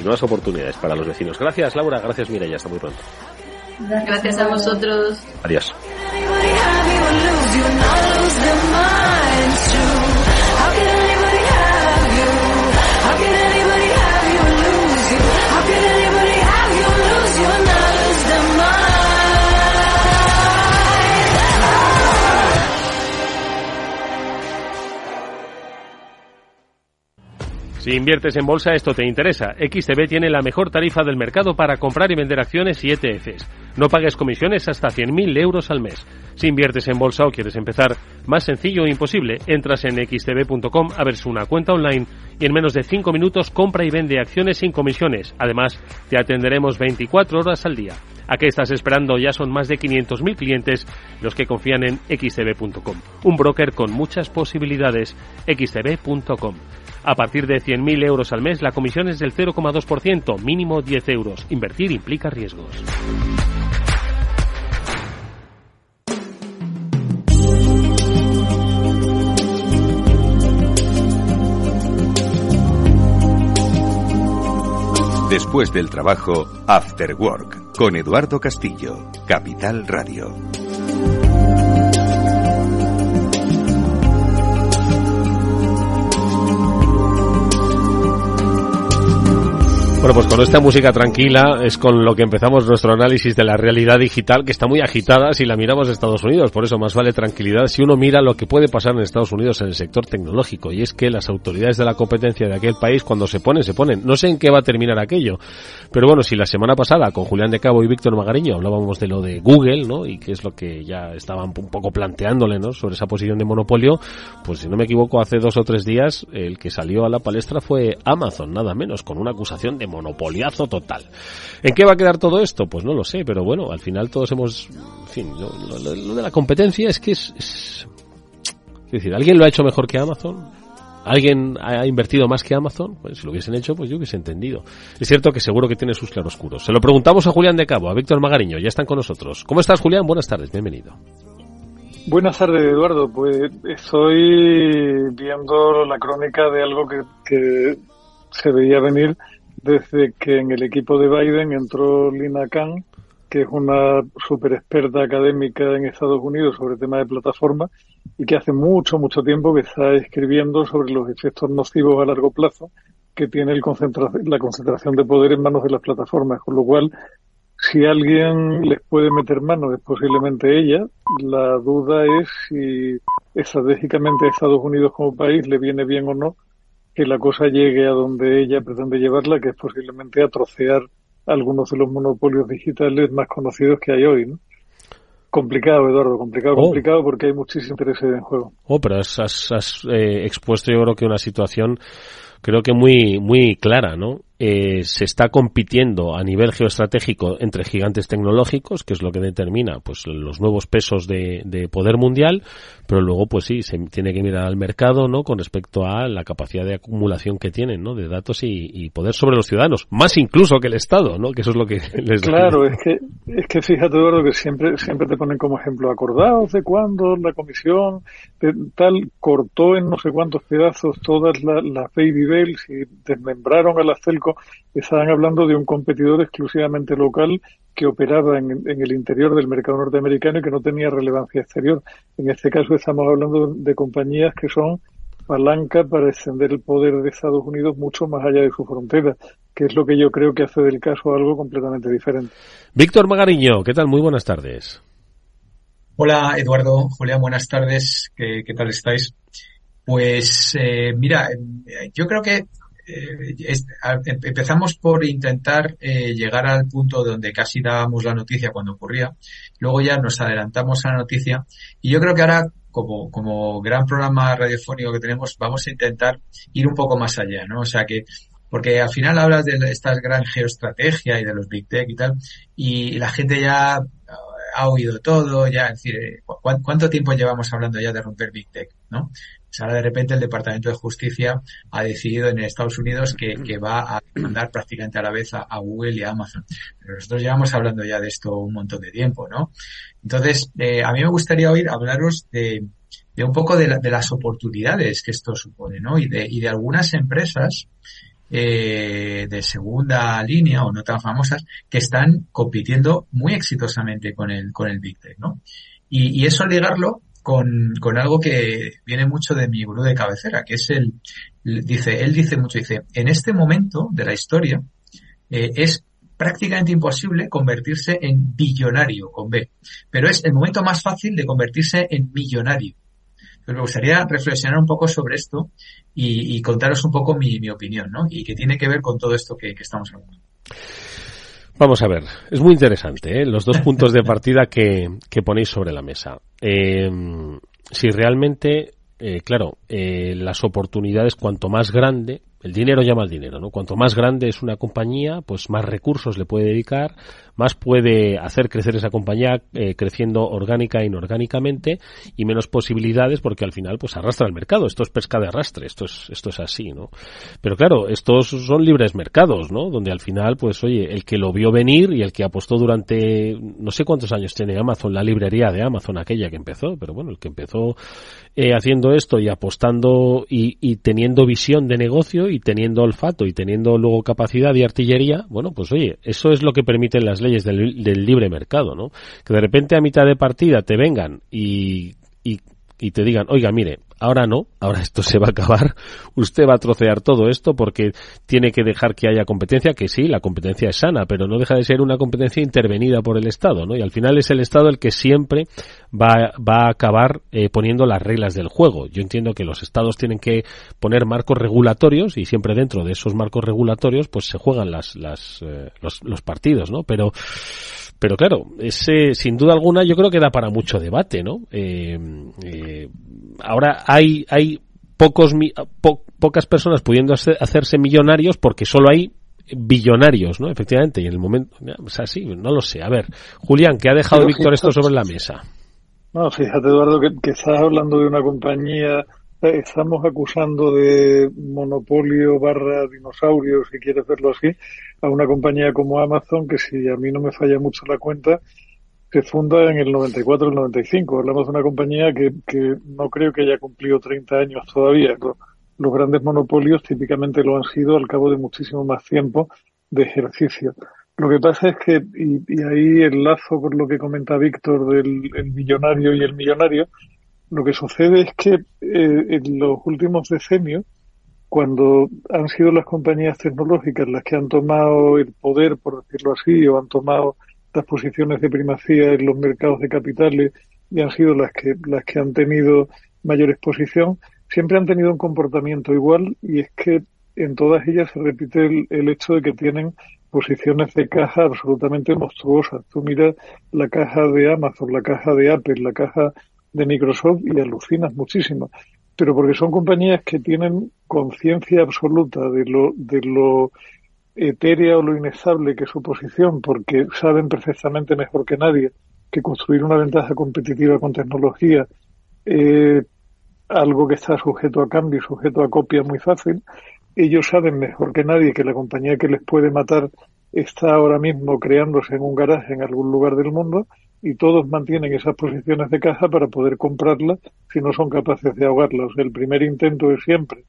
y nuevas oportunidades para los vecinos. Gracias Laura, gracias Mireia, hasta muy pronto. Gracias a vosotros. Adiós. lose you not lose their mind too Si inviertes en bolsa, esto te interesa. XTB tiene la mejor tarifa del mercado para comprar y vender acciones y ETFs. No pagues comisiones hasta 100.000 euros al mes. Si inviertes en bolsa o quieres empezar, más sencillo o imposible, entras en xtb.com, abres una cuenta online y en menos de 5 minutos compra y vende acciones sin comisiones. Además, te atenderemos 24 horas al día. ¿A qué estás esperando? Ya son más de 500.000 clientes los que confían en xtb.com. Un broker con muchas posibilidades. xtb.com. A partir de 100.000 euros al mes, la comisión es del 0,2%, mínimo 10 euros. Invertir implica riesgos. Después del trabajo, After Work, con Eduardo Castillo, Capital Radio. Bueno, pues con esta música tranquila es con lo que empezamos nuestro análisis de la realidad digital que está muy agitada si la miramos de Estados Unidos. Por eso más vale tranquilidad si uno mira lo que puede pasar en Estados Unidos en el sector tecnológico. Y es que las autoridades de la competencia de aquel país cuando se ponen, se ponen. No sé en qué va a terminar aquello. Pero bueno, si la semana pasada con Julián de Cabo y Víctor Magariño hablábamos de lo de Google, ¿no? Y que es lo que ya estaban un poco planteándole, ¿no? Sobre esa posición de monopolio, pues si no me equivoco hace dos o tres días el que salió a la palestra fue Amazon, nada menos, con una acusación de monopoliazo total. ¿En qué va a quedar todo esto? Pues no lo sé, pero bueno, al final todos hemos, en fin, lo, de la competencia es que es, es, es decir, ¿alguien lo ha hecho mejor que Amazon? ¿Alguien ha invertido más que Amazon? Pues si lo hubiesen hecho, pues yo hubiese entendido. Es cierto que seguro que tiene sus claroscuros. Se lo preguntamos a Julián de Cabo, a Víctor Magariño, ya están con nosotros. ¿Cómo estás, Julián? Buenas tardes, bienvenido. Buenas tardes, Eduardo. Pues estoy viendo la crónica de algo que, que se veía venir desde que en el equipo de Biden entró Lina Khan, que es una super experta académica en Estados Unidos sobre temas de plataforma y que hace mucho, mucho tiempo que está escribiendo sobre los efectos nocivos a largo plazo que tiene el la concentración de poder en manos de las plataformas, con lo cual si alguien les puede meter mano es posiblemente ella. La duda es si estratégicamente a Estados Unidos como país le viene bien o no que la cosa llegue a donde ella pretende llevarla, que es posiblemente a trocear algunos de los monopolios digitales más conocidos que hay hoy. ¿no? Complicado, Eduardo, complicado, oh. complicado porque hay muchísimo interés en juego. Oh, pero has, has, eh, expuesto yo creo que una situación creo que muy, muy clara, ¿no? Eh, se está compitiendo a nivel geoestratégico entre gigantes tecnológicos, que es lo que determina pues los nuevos pesos de, de, poder mundial, pero luego pues sí, se tiene que mirar al mercado, ¿no? Con respecto a la capacidad de acumulación que tienen, ¿no? De datos y, y poder sobre los ciudadanos, más incluso que el Estado, ¿no? Que eso es lo que les Claro, es que, es que fíjate, Eduardo, que siempre, siempre te ponen como ejemplo, acordados de cuando la comisión de, tal cortó en no sé cuántos pedazos todas las la baby bells y desmembraron a la estaban hablando de un competidor exclusivamente local que operaba en, el interior del mercado norteamericano y que no tenía relevancia exterior. En este caso estamos hablando de compañías que son palanca para extender el poder de Estados Unidos mucho más allá de su frontera, que es lo que yo creo que hace del caso algo completamente diferente. Víctor Magariño, ¿qué tal? Muy buenas tardes. Hola Eduardo, Julián, buenas tardes. ¿Qué, tal estáis? Pues eh, mira, eh, yo creo que eh, em, empezamos por intentar eh, llegar al punto donde casi dábamos la noticia cuando ocurría, luego ya nos adelantamos a la noticia y yo creo que ahora como, como gran programa radiofónico que tenemos vamos a intentar ir un poco más allá, ¿no? O sea que porque al final hablas de esta gran geoestrategia y de los big tech y tal y la gente ya ha oído todo, ya, es decir, eh, ¿cuánto tiempo llevamos hablando ya de romper Big Tech? ¿no? Ahora de repente el Departamento de Justicia ha decidido en Estados Unidos que, va a mandar prácticamente a la vez a, Google y a Amazon. Pero nosotros llevamos hablando ya de esto un montón de tiempo, ¿no? Entonces, eh, a mí me gustaría hoy hablaros de, un poco de, las oportunidades que esto supone, ¿no? Y de, y de algunas empresas eh, de segunda línea o no tan famosas que están compitiendo muy exitosamente con el, con el Big Tech, ¿no? Y, y eso ligarlo con, con algo que viene mucho de mi gurú de cabecera, que es el, dice, él dice mucho, dice, en este momento de la historia eh, es prácticamente imposible convertirse en billonario con B, pero es el momento más fácil de convertirse en millonario. Pero me gustaría reflexionar un poco sobre esto y, contaros un poco mi, mi, opinión, ¿no? Y que tiene que ver con todo esto que, que estamos hablando. Vamos a ver, es muy interesante ¿eh? los dos puntos de partida que, que ponéis sobre la mesa. Eh, si realmente, eh, claro, eh, las oportunidades cuanto más grande, el dinero llama al dinero, ¿no? Cuanto más grande es una compañía, pues más recursos le puede dedicar, más puede hacer crecer esa compañía eh, creciendo orgánica e inorgánicamente y menos posibilidades porque al final pues arrastra el mercado. Esto es pesca de arrastre, esto es, esto es así, ¿no? Pero claro, estos son libres mercados, ¿no? Donde al final, pues oye, el que lo vio venir y el que apostó durante no sé cuántos años tiene Amazon, la librería de Amazon, aquella que empezó, pero bueno, el que empezó eh, haciendo esto y apostando y, y teniendo visión de negocio y teniendo olfato y teniendo luego capacidad de artillería, bueno, pues oye, eso es lo que permiten las leyes del, libre mercado, ¿no? Que de repente a mitad de partida te vengan y, y, y te digan, oiga, mire, Ahora no, ahora esto se va a acabar. Usted va a trocear todo esto porque tiene que dejar que haya competencia, que sí, la competencia es sana, pero no deja de ser una competencia intervenida por el Estado, ¿no? Y al final es el Estado el que siempre va, va a acabar eh, poniendo las reglas del juego. Yo entiendo que los Estados tienen que poner marcos regulatorios y siempre dentro de esos marcos regulatorios pues se juegan las, las, eh, los, los partidos, ¿no? Pero pero claro, ese, sin duda alguna, yo creo que da para mucho debate, ¿no? Eh, eh, ahora hay, hay pocos, pocas personas pudiendo hacerse millonarios porque solo hay billonarios, ¿no? Efectivamente, y en el momento, o sea, sí, no lo sé. A ver, Julián, ¿qué ha dejado Víctor esto sobre la mesa? No, fíjate, Eduardo, que, que estás hablando de una compañía estamos acusando de monopolio barra dinosaurio, si quieres verlo así, a una compañía como Amazon que si a mí no me falla mucho la cuenta, se funda en el 94 el 95. Hablamos de una compañía que, que no creo que haya cumplido 30 años todavía. Los, grandes monopolios típicamente lo han sido al cabo de muchísimo más tiempo de ejercicio. Lo que pasa es que, y, y ahí enlazo con lo que comenta Víctor del el millonario y el millonario, lo que sucede es que eh, en los últimos decenios, cuando han sido las compañías tecnológicas las que han tomado el poder, por decirlo así, o han tomado las posiciones de primacía en los mercados de capitales y han sido las que, las que han tenido mayor exposición, siempre han tenido un comportamiento igual y es que en todas ellas se repite el, el hecho de que tienen posiciones de caja absolutamente monstruosas. Tú miras la caja de Amazon, la caja de Apple, la caja de Microsoft y alucinas muchísimo. Pero porque son compañías que tienen conciencia absoluta de lo, de lo etérea o lo inestable que es su posición, porque saben perfectamente mejor que nadie que construir una ventaja competitiva con tecnología es algo que está sujeto a cambio y sujeto a copia muy fácil. Ellos saben mejor que nadie que la compañía que les puede matar está ahora mismo creándose en un garaje en algún lugar del mundo y todos mantienen esas posiciones de caja para poder comprarla si no son capaces de ahogarla. el primer intento es siempre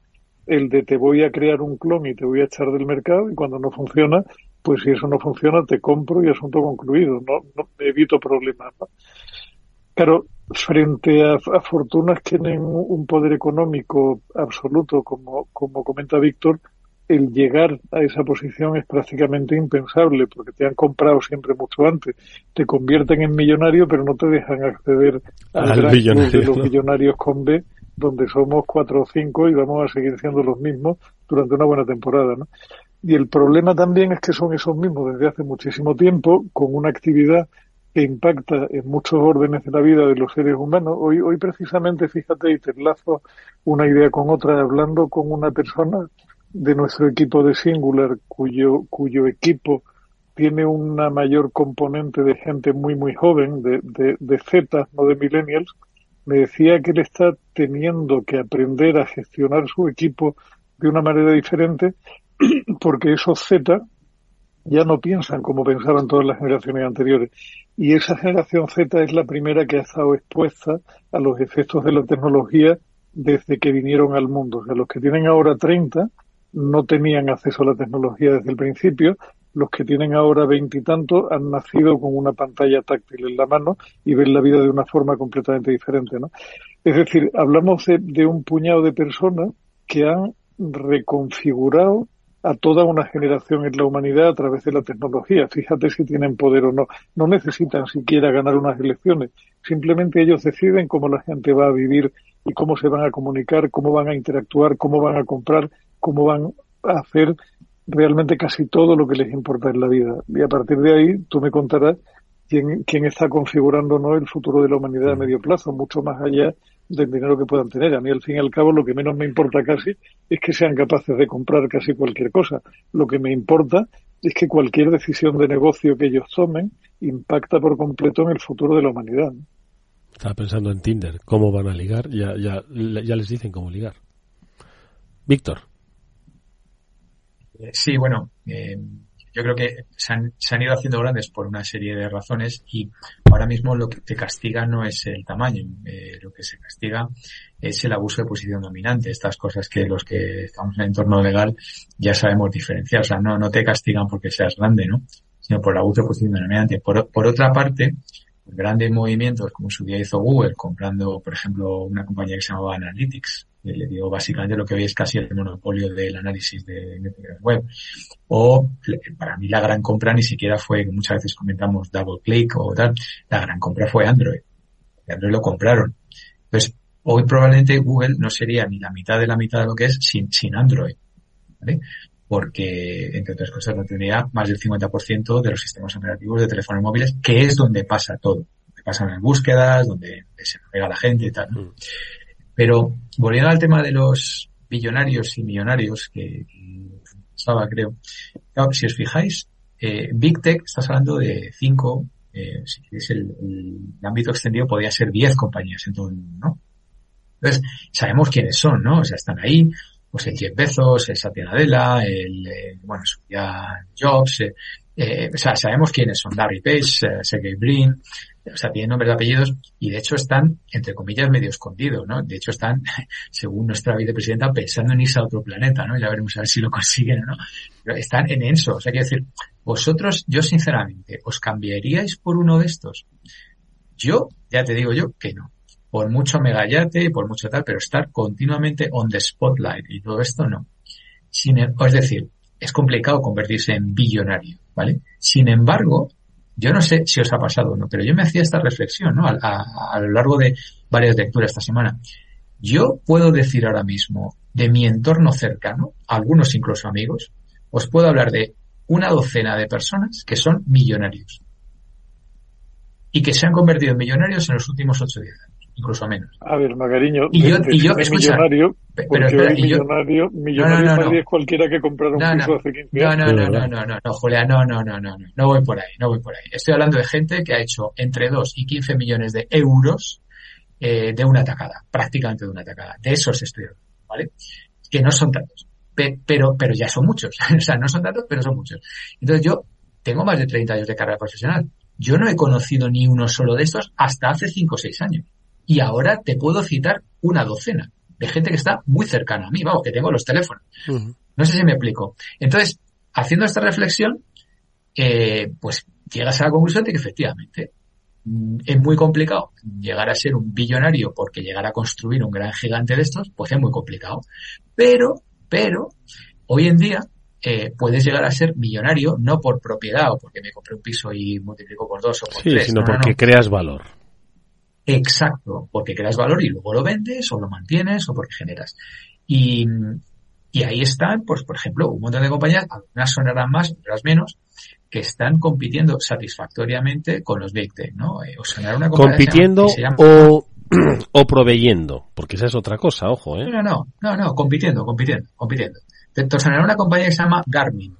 el de te voy a crear un clon y te voy a echar del mercado y cuando no funciona, pues si eso no funciona te compro y asunto concluido, no, no evito problemas. Claro, frente a, a, fortunas que tienen un poder económico absoluto, como, como comenta Víctor, el llegar a esa posición es prácticamente impensable porque te han comprado siempre mucho antes. Te convierten en millonario, pero no te dejan acceder al, gran club de los millonarios con B, donde somos cuatro o cinco y vamos a seguir siendo los mismos durante una buena temporada. ¿no? Y el problema también es que son esos mismos desde hace muchísimo tiempo, con una actividad que impacta en muchos órdenes de la vida de los seres humanos. Hoy, hoy precisamente, fíjate, y te enlazo una idea con otra, hablando con una persona de nuestro equipo de Singular, cuyo, cuyo equipo tiene una mayor componente de gente muy, muy joven, de, de, de Z, no de millennials, me decía que él está teniendo que aprender a gestionar su equipo de una manera diferente porque esos Z ya no piensan como pensaban todas las generaciones anteriores. Y esa generación Z es la primera que ha estado expuesta a los efectos de la tecnología desde que vinieron al mundo. O sea, los que tienen ahora 30 no tenían acceso a la tecnología desde el principio. Los que tienen ahora veintitantos han nacido con una pantalla táctil en la mano y ven la vida de una forma completamente diferente, ¿no? Es decir, hablamos de, de un puñado de personas que han reconfigurado a toda una generación en la humanidad a través de la tecnología. Fíjate si tienen poder o no. No necesitan siquiera ganar unas elecciones. Simplemente ellos deciden cómo la gente va a vivir y cómo se van a comunicar, cómo van a interactuar, cómo van a comprar, cómo van a hacer realmente casi todo lo que les importa en la vida. Y a partir de ahí tú me contarás quién, quién está configurando no el futuro de la humanidad a medio plazo, mucho más allá del dinero que puedan tener. A mí, al fin y al cabo, lo que menos me importa casi es que sean capaces de comprar casi cualquier cosa. Lo que me importa es que cualquier decisión de negocio que ellos tomen impacta por completo en el futuro de la humanidad. Estaba pensando en Tinder, cómo van a ligar, ya, ya, ya les dicen cómo ligar. Víctor. Sí, bueno, eh, yo creo que se han, se han, ido haciendo grandes por una serie de razones y ahora mismo lo que te castiga no es el tamaño, eh, lo que se castiga es el abuso de posición dominante, estas cosas que los que estamos en el entorno legal ya sabemos diferenciar, o sea, no, no te castigan porque seas grande, ¿no? sino por el abuso de posición dominante. Por, por otra parte, grandes movimientos como su día hizo Google comprando, por ejemplo, una compañía que se llamaba Analytics, le digo básicamente lo que hoy es casi el monopolio del análisis de Internet web. O para mí la gran compra ni siquiera fue, muchas veces comentamos double click o tal, la gran compra fue Android. Android lo compraron. Entonces, hoy probablemente Google no sería ni la mitad de la mitad de lo que es sin, sin Android. ¿vale? Porque, entre otras cosas, no tendría más del 50% de los sistemas operativos de teléfonos móviles, que es donde pasa todo. Donde pasan las búsquedas, donde se navega la gente y tal. Mm. Pero volviendo al tema de los billonarios y millonarios que, estaba, creo. si os fijáis, eh, Big Tech, estás hablando de cinco, eh, si es el, el, ámbito extendido, podría ser diez compañías en todo el mundo, ¿no? Entonces, sabemos quiénes son, ¿no? O sea, están ahí, pues el Jeff Bezos, el Satya Nadella, el, eh, bueno, ya Jobs, eh, eh, o sea, sabemos quiénes son Larry Page, Sergey Brin, o sea, tienen nombres y apellidos y de hecho están, entre comillas, medio escondidos, ¿no? De hecho están, según nuestra vicepresidenta, pensando en irse a otro planeta, ¿no? Ya veremos a ver si lo consiguen o no. Pero están en ENSO, o sea, quiero decir, vosotros, yo sinceramente, ¿os cambiaríais por uno de estos? Yo, ya te digo yo que no. Por mucho megallate y por mucho tal, pero estar continuamente on the spotlight y todo esto no. Sin, e, es decir, es complicado convertirse en billonario, ¿vale? Sin embargo, yo no sé si os ha pasado o no, pero yo me hacía esta reflexión, ¿no? A, lo largo de varias lecturas esta semana. Yo puedo decir ahora mismo de mi entorno cercano, algunos incluso amigos, os puedo hablar de una docena de personas que son millonarios y que se han convertido en millonarios en los últimos ocho días incluso menos. A ver, Magariño, y yo, y yo millonario, pero, espera, millonario, millonario no, no, no, es cualquiera que comprara un piso hace 15 años. No, no, no, no, no, no, Julia, no, no, no, no, no, no voy por ahí, no voy por ahí. Estoy hablando de gente que ha hecho entre 2 y 15 millones de euros eh, de una atacada, prácticamente de una atacada. De esos estoy hablando, ¿vale? Que no son tantos, pero, pero ya son muchos. o sea, no son tantos, pero son muchos. Entonces yo tengo más de 30 años de carrera profesional. Yo no he conocido ni uno solo de estos hasta hace 5 o 6 años. Y ahora te puedo citar una docena de gente que está muy cercana a mí, vamos, que tengo los teléfonos. No sé si me explico. Entonces, haciendo esta reflexión, eh, pues llegas a la conclusión de que efectivamente mm, es muy complicado llegar a ser un billonario porque llegar a construir un gran gigante de estos, pues es muy complicado. Pero, pero, hoy en día eh, puedes llegar a ser millonario no por propiedad o porque me compré un piso y multiplico por dos o por sí, sino porque creas valor. Exacto, porque creas valor y luego lo vendes o lo mantienes o porque generas. Y, y ahí están, pues, por ejemplo, un montón de compañías, algunas sonarán más, otras menos, que están compitiendo satisfactoriamente con los Big Tech, ¿no? Eh, o sonará una compitiendo o, o proveyendo, porque esa es otra cosa, ojo, ¿eh? No, no, no, no, compitiendo, compitiendo, compitiendo. Te sonará una compañía que se llama Garmin.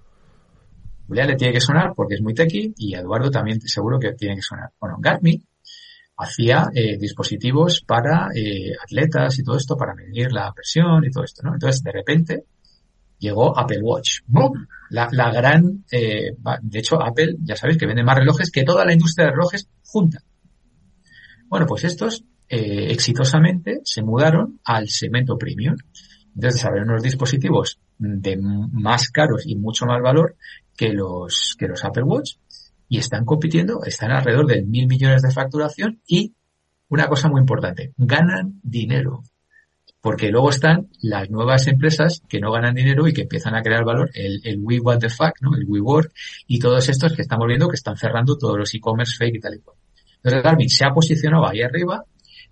Julia le tiene que sonar porque es muy techy y Eduardo también seguro que tiene que sonar. Bueno, Garmin hacía eh, dispositivos para eh, atletas y todo esto, para medir la presión y todo esto, ¿no? Entonces, de repente, llegó Apple Watch. ¡Bum! La, la gran, eh, de hecho, Apple, ya sabéis que vende más relojes que toda la industria de relojes junta. Bueno, pues estos eh, exitosamente se mudaron al segmento premium. Entonces, desarrollaron unos dispositivos de más caros y mucho más valor que los, que los Apple Watch y están compitiendo, están alrededor de mil millones de facturación y una cosa muy importante, ganan dinero. Porque luego están las nuevas empresas que no ganan dinero y que empiezan a crear valor, el, el We What the Fuck, ¿no? El We Work y todos estos que estamos viendo que están cerrando todos los e-commerce fake y tal y cual. Entonces Garmin se ha posicionado ahí arriba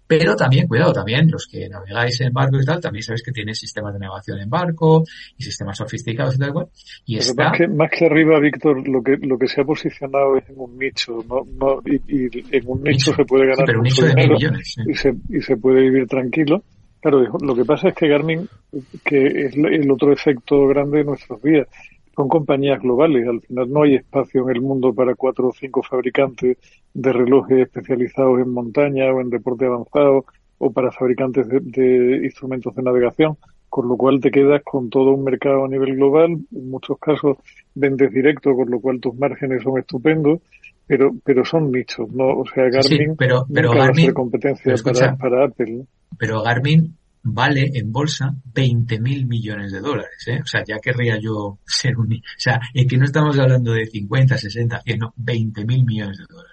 pero también, cuidado, también los que navegáis en barco y tal, también sabéis que tiene sistemas de navegación en barco y sistemas sofisticados y tal cual. Y está... más, que, más que arriba, Víctor, lo que, lo que se ha posicionado es en un nicho, no, no, y, en un nicho, se puede ganar pero un nicho de mil millones, y, se, y se puede vivir tranquilo. Claro, lo que pasa es que Garmin, que es el otro efecto grande de nuestros días, son compañías globales. Al final no hay espacio en el mundo para cuatro o cinco fabricantes de relojes especializados en montaña o en deporte avanzado o para fabricantes de, instrumentos de navegación, con lo cual te quedas con todo un mercado a nivel global. En muchos casos vendes directo, con lo cual tus márgenes son estupendos. Pero, pero son nichos, ¿no? O sea, Garmin pero, pero va a ser competencia para, para Apple. Pero Garmin vale en bolsa 20 mil millones de dólares. ¿eh? O sea, ya querría yo ser un... O sea, es que no estamos hablando de 50, 60, 100, no, 20 mil millones de dólares.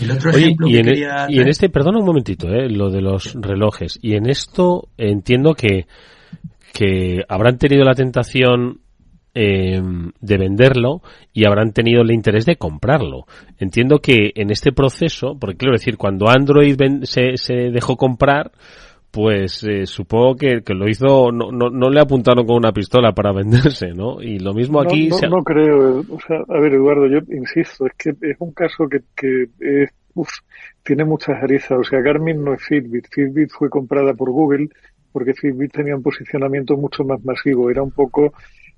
El otro ejemplo y, en, e- y en este, perdona un momentito, ¿eh? lo de los relojes. Y en esto entiendo que, que habrán tenido la tentación eh, de venderlo y habrán tenido el interés de comprarlo. Entiendo que en este proceso, porque quiero decir, cuando Android se, se dejó comprar, pues eh, supongo que, que lo hizo, no, no, no, le apuntaron con una pistola para venderse, ¿no? Y lo mismo aquí... No, no, creo, o sea, a ver Eduardo, yo insisto, es que es un caso que, que es, uf, tiene muchas aristas, o sea, Garmin no es Fitbit, Fitbit fue comprada por Google porque Fitbit tenía un posicionamiento mucho más masivo, era un poco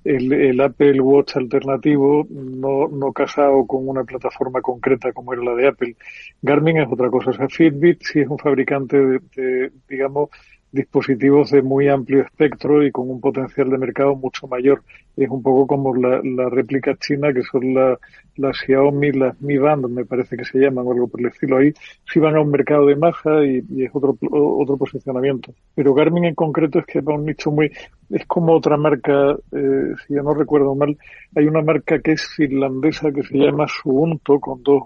el, el, Apple Watch alternativo no, no casado con una plataforma concreta como era la de Apple. Garmin es otra cosa. O sea, Fitbit sí es un fabricante de, digamos, dispositivos de muy amplio espectro y con un potencial de mercado mucho mayor. Es un poco como la, réplica china, que son las la Xiaomi, las Mi Band, me parece que se llaman, o algo por el estilo. Ahí sí van a un mercado de masa y, es otro, otro posicionamiento. Pero Garmin en concreto es que va a un nicho muy... Es como otra marca, eh, si ya no recuerdo mal, hay una marca que es finlandesa que se llama Suunto, con dos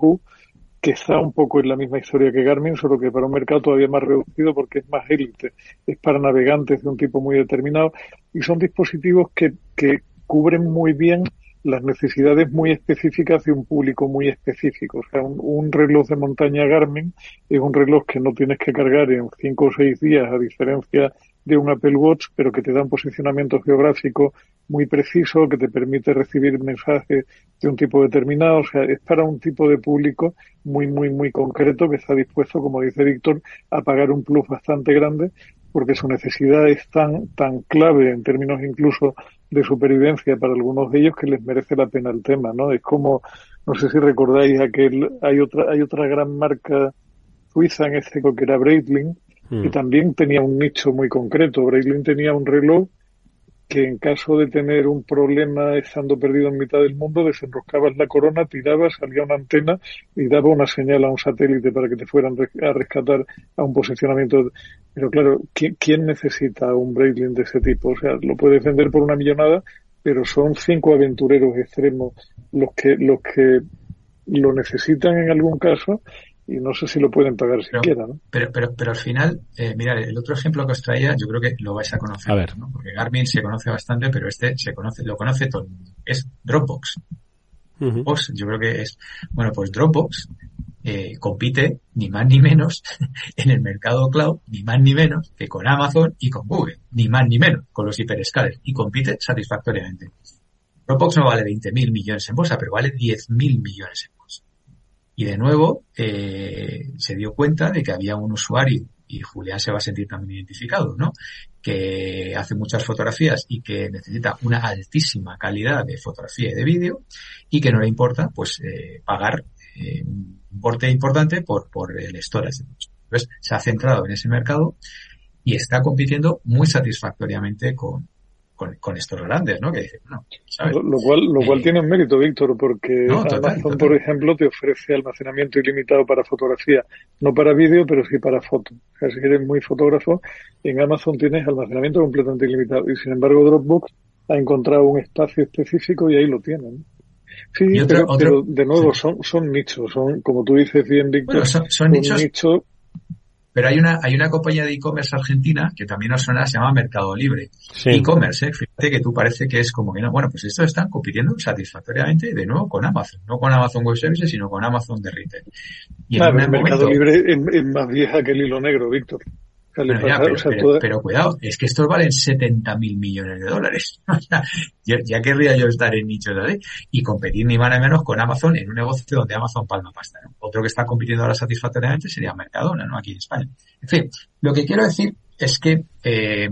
que está un poco en la misma historia que Garmin, solo que para un mercado todavía más reducido porque es más élite, es para navegantes de un tipo muy determinado y son dispositivos que, que cubren muy bien las necesidades muy específicas de un público muy específico. O sea, un, reloj de montaña Garmin es un reloj que no tienes que cargar en cinco o seis días, a diferencia de un Apple Watch, pero que te da un posicionamiento geográfico muy preciso, que te permite recibir mensajes de un tipo determinado. O sea, es para un tipo de público muy, muy, muy concreto que está dispuesto, como dice Víctor, a pagar un plus bastante grande porque su necesidad es tan, tan clave en términos incluso de supervivencia para algunos de ellos que les merece la pena el tema, ¿no? Es como, no sé si recordáis aquel, hay otra, hay otra gran marca suiza en este que era Breitling, que mm. también tenía un nicho muy concreto. Breitling tenía un reloj que en caso de tener un problema estando perdido en mitad del mundo, desenroscabas la corona, tirabas, salía una antena y daba una señal a un satélite para que te fueran a rescatar a un posicionamiento. Pero claro, ¿quién, necesita un Breitling de ese tipo? O sea, lo puedes vender por una millonada, pero son cinco aventureros extremos los que, los que lo necesitan en algún caso y no sé si lo pueden pagar siquiera, ¿no? Pero, pero, pero al final, eh, mirad, el otro ejemplo que os traía, yo creo que lo vais a conocer, a ver. ¿no? Porque Garmin se conoce bastante, pero este se conoce, lo conoce todo el mundo. Es Dropbox. yo creo que es, bueno, pues Dropbox eh, compite ni más ni menos en el mercado cloud, ni más ni menos que con Amazon y con Google, ni más ni menos con los hiperescalers y compite satisfactoriamente. Dropbox no vale 20.000 millones en bolsa, pero vale 10.000 millones en bolsa. Y de nuevo eh, se dio cuenta de que había un usuario, y Julián se va a sentir también identificado, ¿no? Que hace muchas fotografías y que necesita una altísima calidad de fotografía y de vídeo y que no le importa, pues, eh, pagar eh, un importe importante por, por el storage. Entonces, se ha centrado en ese mercado y está compitiendo muy satisfactoriamente con, con, estos grandes, ¿no? Que Lo, cual, lo cual eh, tiene un mérito, Víctor, porque Amazon, por ejemplo, te ofrece almacenamiento ilimitado para fotografía, no para vídeo, pero sí para foto. O sea, si eres muy fotógrafo, en Amazon tienes almacenamiento completamente ilimitado y sin embargo Dropbox ha encontrado un espacio específico y ahí lo tienen. Sí, pero, de nuevo son, son nichos, son, como tú dices bien, Víctor, son, nichos pero hay una, hay una compañía de e-commerce argentina que también nos suena, se llama Mercado Libre. E-commerce, ¿eh? fíjate que tú parece que es como que no. Bueno, pues estos están compitiendo satisfactoriamente de nuevo con Amazon. No con Amazon Web Services, sino con Amazon de Retail. Y en el Mercado Libre es, más vieja que el hilo negro, Víctor pero, cuidado, es que estos valen 70 mil millones de dólares. ya, querría yo estar en nichos de y competir ni más ni menos con Amazon en un negocio donde Amazon palma pasta. Otro que está compitiendo ahora satisfactoriamente sería Mercadona, ¿no? Aquí en España. En fin, lo que quiero decir es que eh,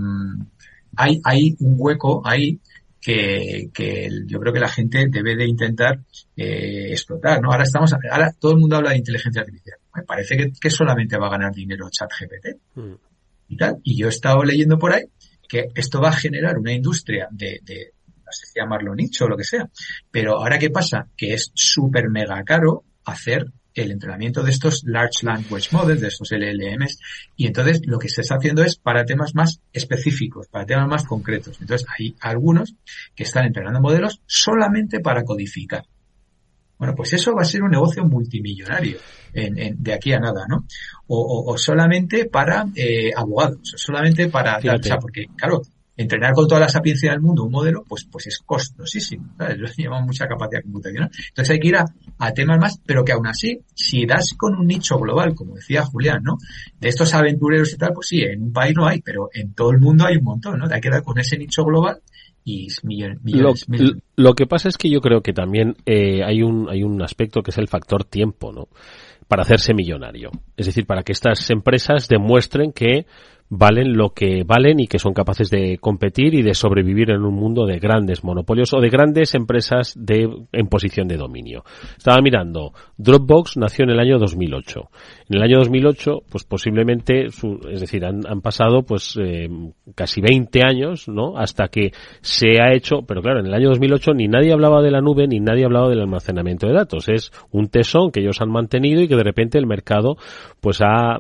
hay, hay un hueco ahí que, que, yo creo que la gente debe de intentar eh, explotar, ¿no? Ahora estamos, ahora todo el mundo habla de inteligencia artificial. Me parece que, que solamente va a ganar dinero ChatGPT. Mm y tal. Y yo he estado leyendo por ahí que esto va a generar una industria de, de no sé si llamarlo nicho o lo que sea. Pero ahora qué pasa? Que es súper mega caro hacer el entrenamiento de estos Large Language Models, de estos LLMs, y entonces lo que se está haciendo es para temas más específicos, para temas más concretos. Entonces hay algunos que están entrenando modelos solamente para codificar. Bueno, pues eso va a ser un negocio multimillonario en, de aquí a nada, ¿no? O, solamente para eh, abogados, solamente para... O porque, claro, entrenar con toda la sapiencia del mundo un modelo, pues, pues es costosísimo, ¿sabes? Lleva mucha capacidad computacional. Entonces hay que ir a, temas más, pero que aún así, si das con un nicho global, como decía Julián, ¿no? De estos aventureros y tal, pues sí, en un país no hay, pero en todo el mundo hay un montón, ¿no? Hay que dar con ese nicho global lo, que pasa es que yo creo que también eh, hay un hay un aspecto que es el factor tiempo, ¿no? Para hacerse millonario. Es decir, para que estas empresas demuestren que valen lo que valen y que son capaces de competir y de sobrevivir en un mundo de grandes monopolios o de grandes empresas de, en posición de dominio. Estaba mirando, Dropbox nació en el año 2008. En el año 2008, pues posiblemente, es decir, han, pasado pues eh, casi 20 años, ¿no? Hasta que se ha hecho, pero claro, en el año 2008 ni nadie hablaba de la nube ni nadie hablaba del almacenamiento de datos. Es un tesón que ellos han mantenido y que de repente el mercado pues ha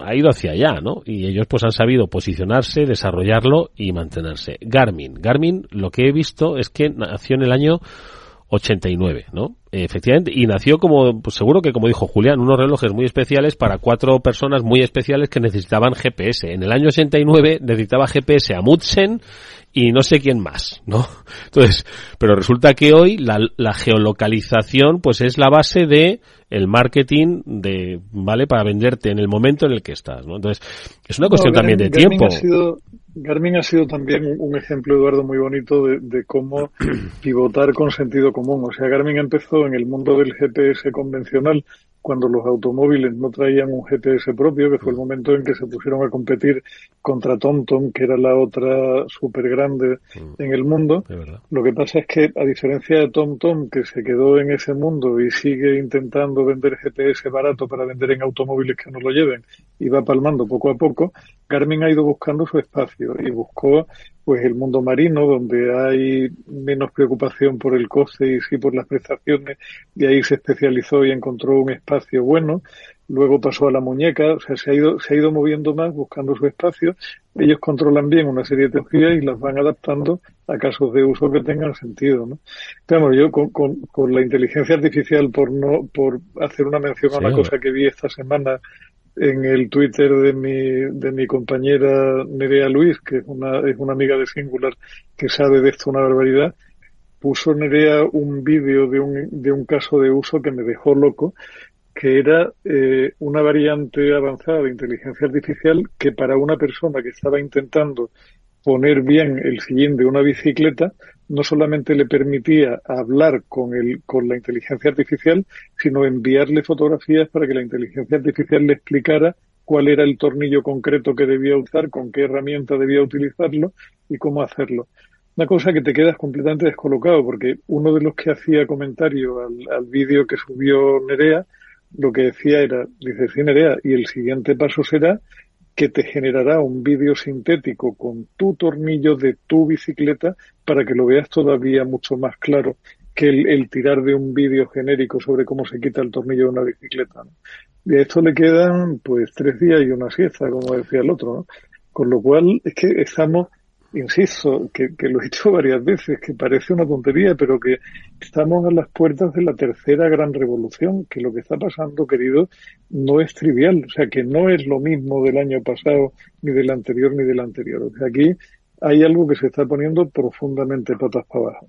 ha ido hacia allá, ¿no? Y ellos pues han sabido posicionarse, desarrollarlo y mantenerse. Garmin. Garmin, lo que he visto es que nació en el año 89, ¿no? Efectivamente, y nació como, pues seguro que como dijo Julián, unos relojes muy especiales para cuatro personas muy especiales que necesitaban GPS. En el año 89 necesitaba GPS a Mutsen y no sé quién más, ¿no? Entonces, pero resulta que hoy la, la geolocalización pues es la base de el marketing de, ¿vale? Para venderte en el momento en el que estás, ¿no? Entonces, es una cuestión también de tiempo. Garmin ha sido también un ejemplo, Eduardo, muy bonito de, cómo pivotar con sentido común. O sea, Garmin empezó en el mundo del GPS convencional cuando los automóviles no traían un GPS propio, que fue el momento en que se pusieron a competir contra TomTom, que era la otra súper grande mm. en el mundo. Lo que pasa es que, a diferencia de TomTom, que se quedó en ese mundo y sigue intentando vender GPS barato para vender en automóviles que no lo lleven y va palmando poco a poco, Garmin ha ido buscando su espacio y buscó pues el mundo marino, donde hay menos preocupación por el coste y sí por las prestaciones, y ahí se especializó y encontró un espacio bueno. Luego pasó a la muñeca, o sea, se ha ido, se ha ido moviendo más buscando su espacio. Ellos controlan bien una serie de tecnologías y las van adaptando a casos de uso que tengan sentido, ¿no? Pero yo con, con, la inteligencia artificial, por no, por hacer una mención a una cosa que vi esta semana en el Twitter de mi, de mi compañera Nerea Luis, que es una, es una amiga de Singular que sabe de esto una barbaridad, puso Nerea un vídeo de un, de un caso de uso que me dejó loco, que era eh, una variante avanzada de inteligencia artificial que para una persona que estaba intentando poner bien el sillín de una bicicleta, no solamente le permitía hablar con, el, con la inteligencia artificial, sino enviarle fotografías para que la inteligencia artificial le explicara cuál era el tornillo concreto que debía usar, con qué herramienta debía utilizarlo y cómo hacerlo. Una cosa que te quedas completamente descolocado, porque uno de los que hacía comentario al, al vídeo que subió Nerea, lo que decía era, dice, sí, Nerea, y el siguiente paso será que te generará un vídeo sintético con tu tornillo de tu bicicleta para que lo veas todavía mucho más claro que el, tirar de un vídeo genérico sobre cómo se quita el tornillo de una bicicleta. Y a esto le quedan pues tres días y una siesta, como decía el otro. ¿no? Con lo cual es que estamos insisto, que, lo he dicho varias veces, que parece una tontería, pero que estamos a las puertas de la tercera gran revolución, que lo que está pasando, querido, no es trivial, o sea, que no es lo mismo del año pasado, ni del anterior, ni del anterior. O sea, aquí hay algo que se está poniendo profundamente patas para abajo.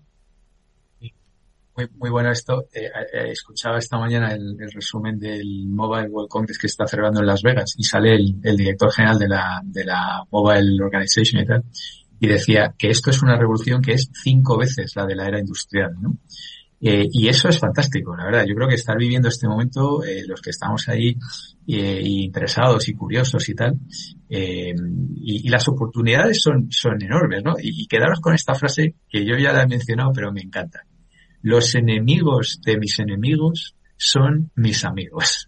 Muy, muy bueno esto. Eh, eh, escuchaba esta mañana el, resumen del Mobile World Congress que está celebrando en Las Vegas y sale el, el director general de la, de la Mobile Organization y tal y decía que esto es una revolución que es cinco veces la de la era industrial, ¿no? Eh, y eso es fantástico, la verdad. Yo creo que estar viviendo este momento, eh, los que estamos ahí eh, interesados y curiosos y tal, y, y, las oportunidades son, son enormes, ¿no? Y, y, quedaros con esta frase que yo ya la he mencionado, pero me encanta. Los enemigos de mis enemigos son mis amigos.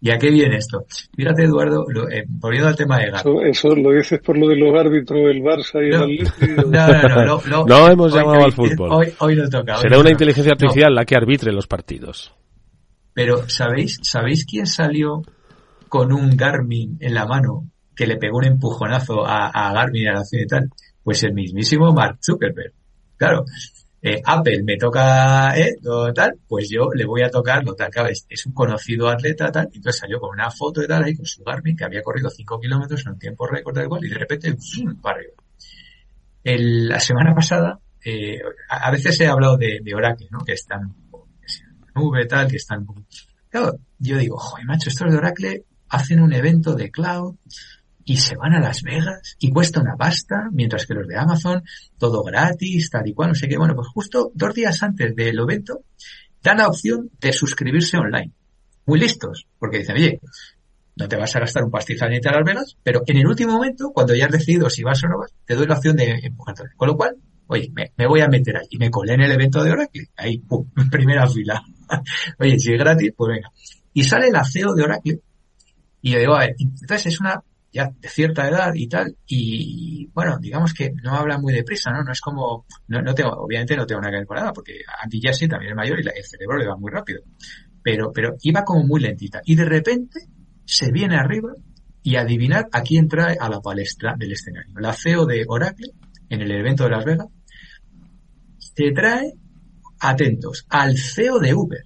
¿Y a qué viene esto? Fíjate, Eduardo, lo, eh, volviendo al tema de Eso, eso, lo dices por lo de los árbitros del Barça y no, el No, no, no. no, no hemos llamado al fútbol. Hoy, hoy no toca. Será una inteligencia artificial la que arbitre los partidos. Pero, ¿sabéis, ¿sabéis quién salió con un Garmin en la mano que le pegó un empujonazo a, a Garmin y a la ciudad y tal? Pues el mismísimo Mark Zuckerberg. Claro, eh, Apple me toca eh, tal, pues yo le voy a tocar lo tal. Claro, es, un conocido atleta tal, y entonces salió con una foto de tal ahí con su Garmin que había corrido 5 kilómetros en un tiempo récord tal igual y de repente ¡zum! para arriba. La semana pasada, eh, a, veces he hablado de, Oracle, ¿no? Que están en nube tal, que están claro, yo digo, joder, macho, estos de Oracle hacen un evento de cloud y se van a Las Vegas y cuesta una pasta, mientras que los de Amazon, todo gratis, tal y cual, no sé qué. Bueno, pues justo dos días antes del evento, dan la opción de suscribirse online. Muy listos, porque dicen, oye, no te vas a gastar un pastizal ni te las velas, pero en el último momento, cuando ya has decidido si vas o no vas, te doy la opción de empujarte. Con lo cual, oye, me, voy a meter ahí. Y me colé en el evento de Oracle. Ahí, pum, primera fila. oye, si es gratis, pues venga. Y sale la CEO de Oracle. Y yo digo, a ver, entonces es una ya de cierta edad y tal, y bueno, digamos que no habla muy deprisa, ¿no? No es como, no, tengo, obviamente no tengo nada que ver con nada, porque Andy Jassy también es mayor y el cerebro le va muy rápido. Pero, pero iba como muy lentita. Y de repente se viene arriba y adivinar a quién trae a la palestra del escenario. La CEO de Oracle, en el evento de Las Vegas, se trae, atentos, al CEO de Uber.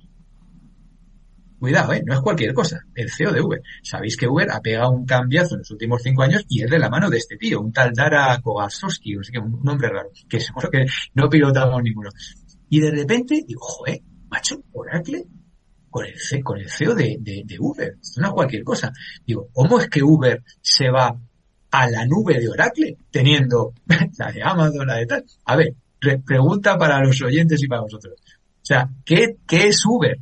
Cuidado, ¿eh? no es cualquier cosa, el CEO de Uber. Sabéis que Uber ha pegado un cambiazo en los últimos cinco años y es de la mano de este tío, un tal Dara Kogasowski, no sé qué, un nombre raro, que seguro que no pilotamos ninguno. Y de repente digo, joder, macho, Oracle con el, con el CEO de, de, Uber. no es cualquier cosa. Digo, ¿cómo es que Uber se va a la nube de Oracle teniendo la de Amazon, la de tal? A ver, pregunta para los oyentes y para vosotros. O sea, ¿qué, qué es Uber?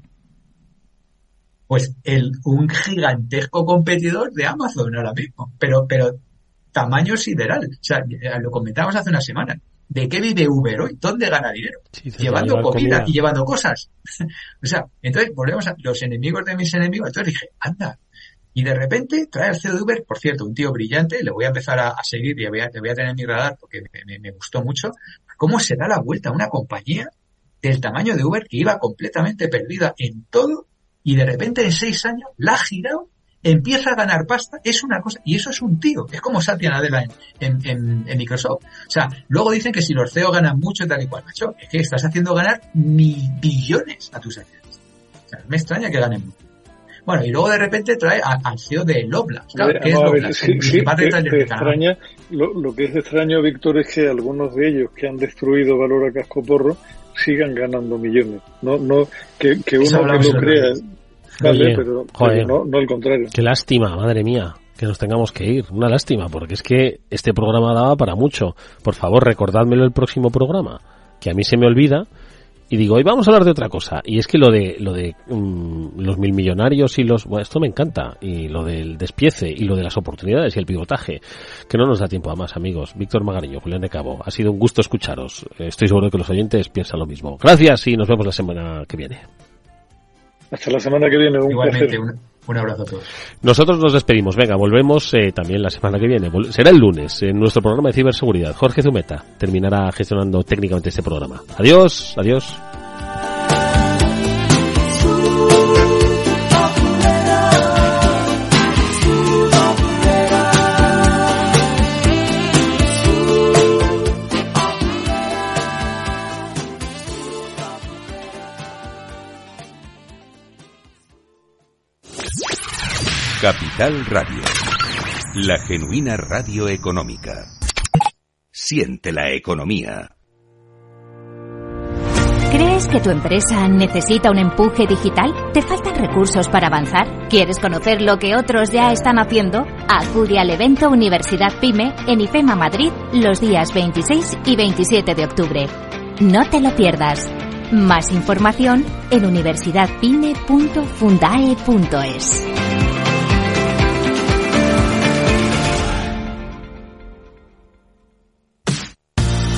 Pues el, un gigantesco competidor de Amazon ahora mismo, pero, pero tamaño sideral. O sea, lo comentábamos hace una semana. ¿De qué vive Uber hoy? ¿Dónde gana dinero? llevando comida, y llevando cosas. o sea, entonces volvemos a los enemigos de mis enemigos. Entonces dije, anda. Y de repente trae el CEO de Uber, por cierto, un tío brillante, le voy a empezar a, seguir y le voy a, voy a tener en mi radar porque me, gustó mucho. ¿Cómo se da la vuelta a una compañía del tamaño de Uber que iba completamente perdida en todo y de repente en seis años la ha girado empieza a ganar pasta, es una cosa, y eso es un tío, es como Satya Nadella en, en, Microsoft. O sea, luego dicen que si los CEO ganan mucho, tal y cual, macho, es que estás haciendo ganar mil billones a tus acciones. O sea, me extraña que ganen mucho. Bueno, y luego de repente trae al CEO de Lobla. que es extraña, lo, que es extraño, Víctor, es que algunos de ellos que han destruido valor a casco porro sigan ganando millones. No, no, que, que uno que lo crea, pero, no, no al contrario. Qué lástima, madre mía que nos tengamos que ir. Una lástima, porque es que este programa daba para mucho. Por favor, recordádmelo el próximo programa, que a mí se me olvida. Y digo, hoy vamos a hablar de otra cosa. Y es que lo de, lo de mm, los mil millonarios y los... Bueno, esto me encanta. Y lo del despiece y lo de las oportunidades y el pivotaje. Que no nos da tiempo a más, amigos. Víctor Magariño, Julián de Cabo. Ha sido un gusto escucharos. Estoy seguro que los oyentes piensan lo mismo. Gracias y nos vemos la semana que viene. Hasta la semana que viene. Un Igualmente, un, abrazo a todos. Nosotros nos despedimos. Venga, volvemos eh, también la semana que viene. Será el lunes en nuestro programa de ciberseguridad. Jorge Zumeta terminará gestionando técnicamente este programa. Adiós, adiós. Capital Radio. La genuina radio económica. Siente la economía. ¿Crees que tu empresa necesita un empuje digital? ¿Te faltan recursos para avanzar? ¿Quieres conocer lo que otros ya están haciendo? Acude al evento Universidad PyME en IFEMA Madrid los días 26 y 27 de octubre. No te lo pierdas. Más información en universidadpyme.fundae.es.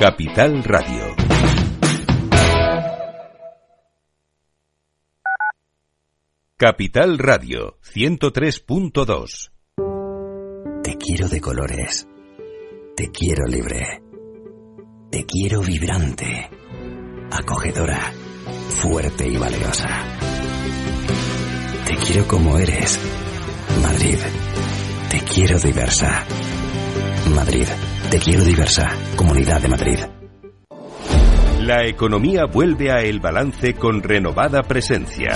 Capital Radio. Capital Radio 103.2 quiero de colores. Te quiero libre. Te quiero vibrante, acogedora, fuerte y valerosa. Te quiero como eres. Madrid. Te quiero diversa. Madrid. Te quiero diversa. Comunidad de Madrid. La economía vuelve a El Balance con renovada presencia.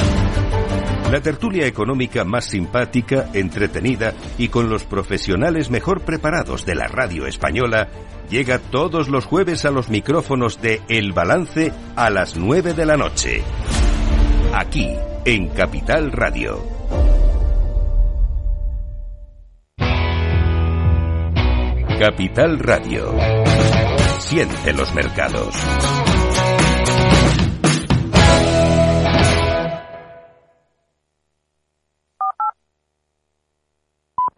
La tertulia económica más simpática, entretenida y con los profesionales mejor preparados de la radio española llega todos los jueves a los micrófonos de El Balance a las 9 de la noche. Aquí, en Capital Radio. Capital Radio. Siente los mercados.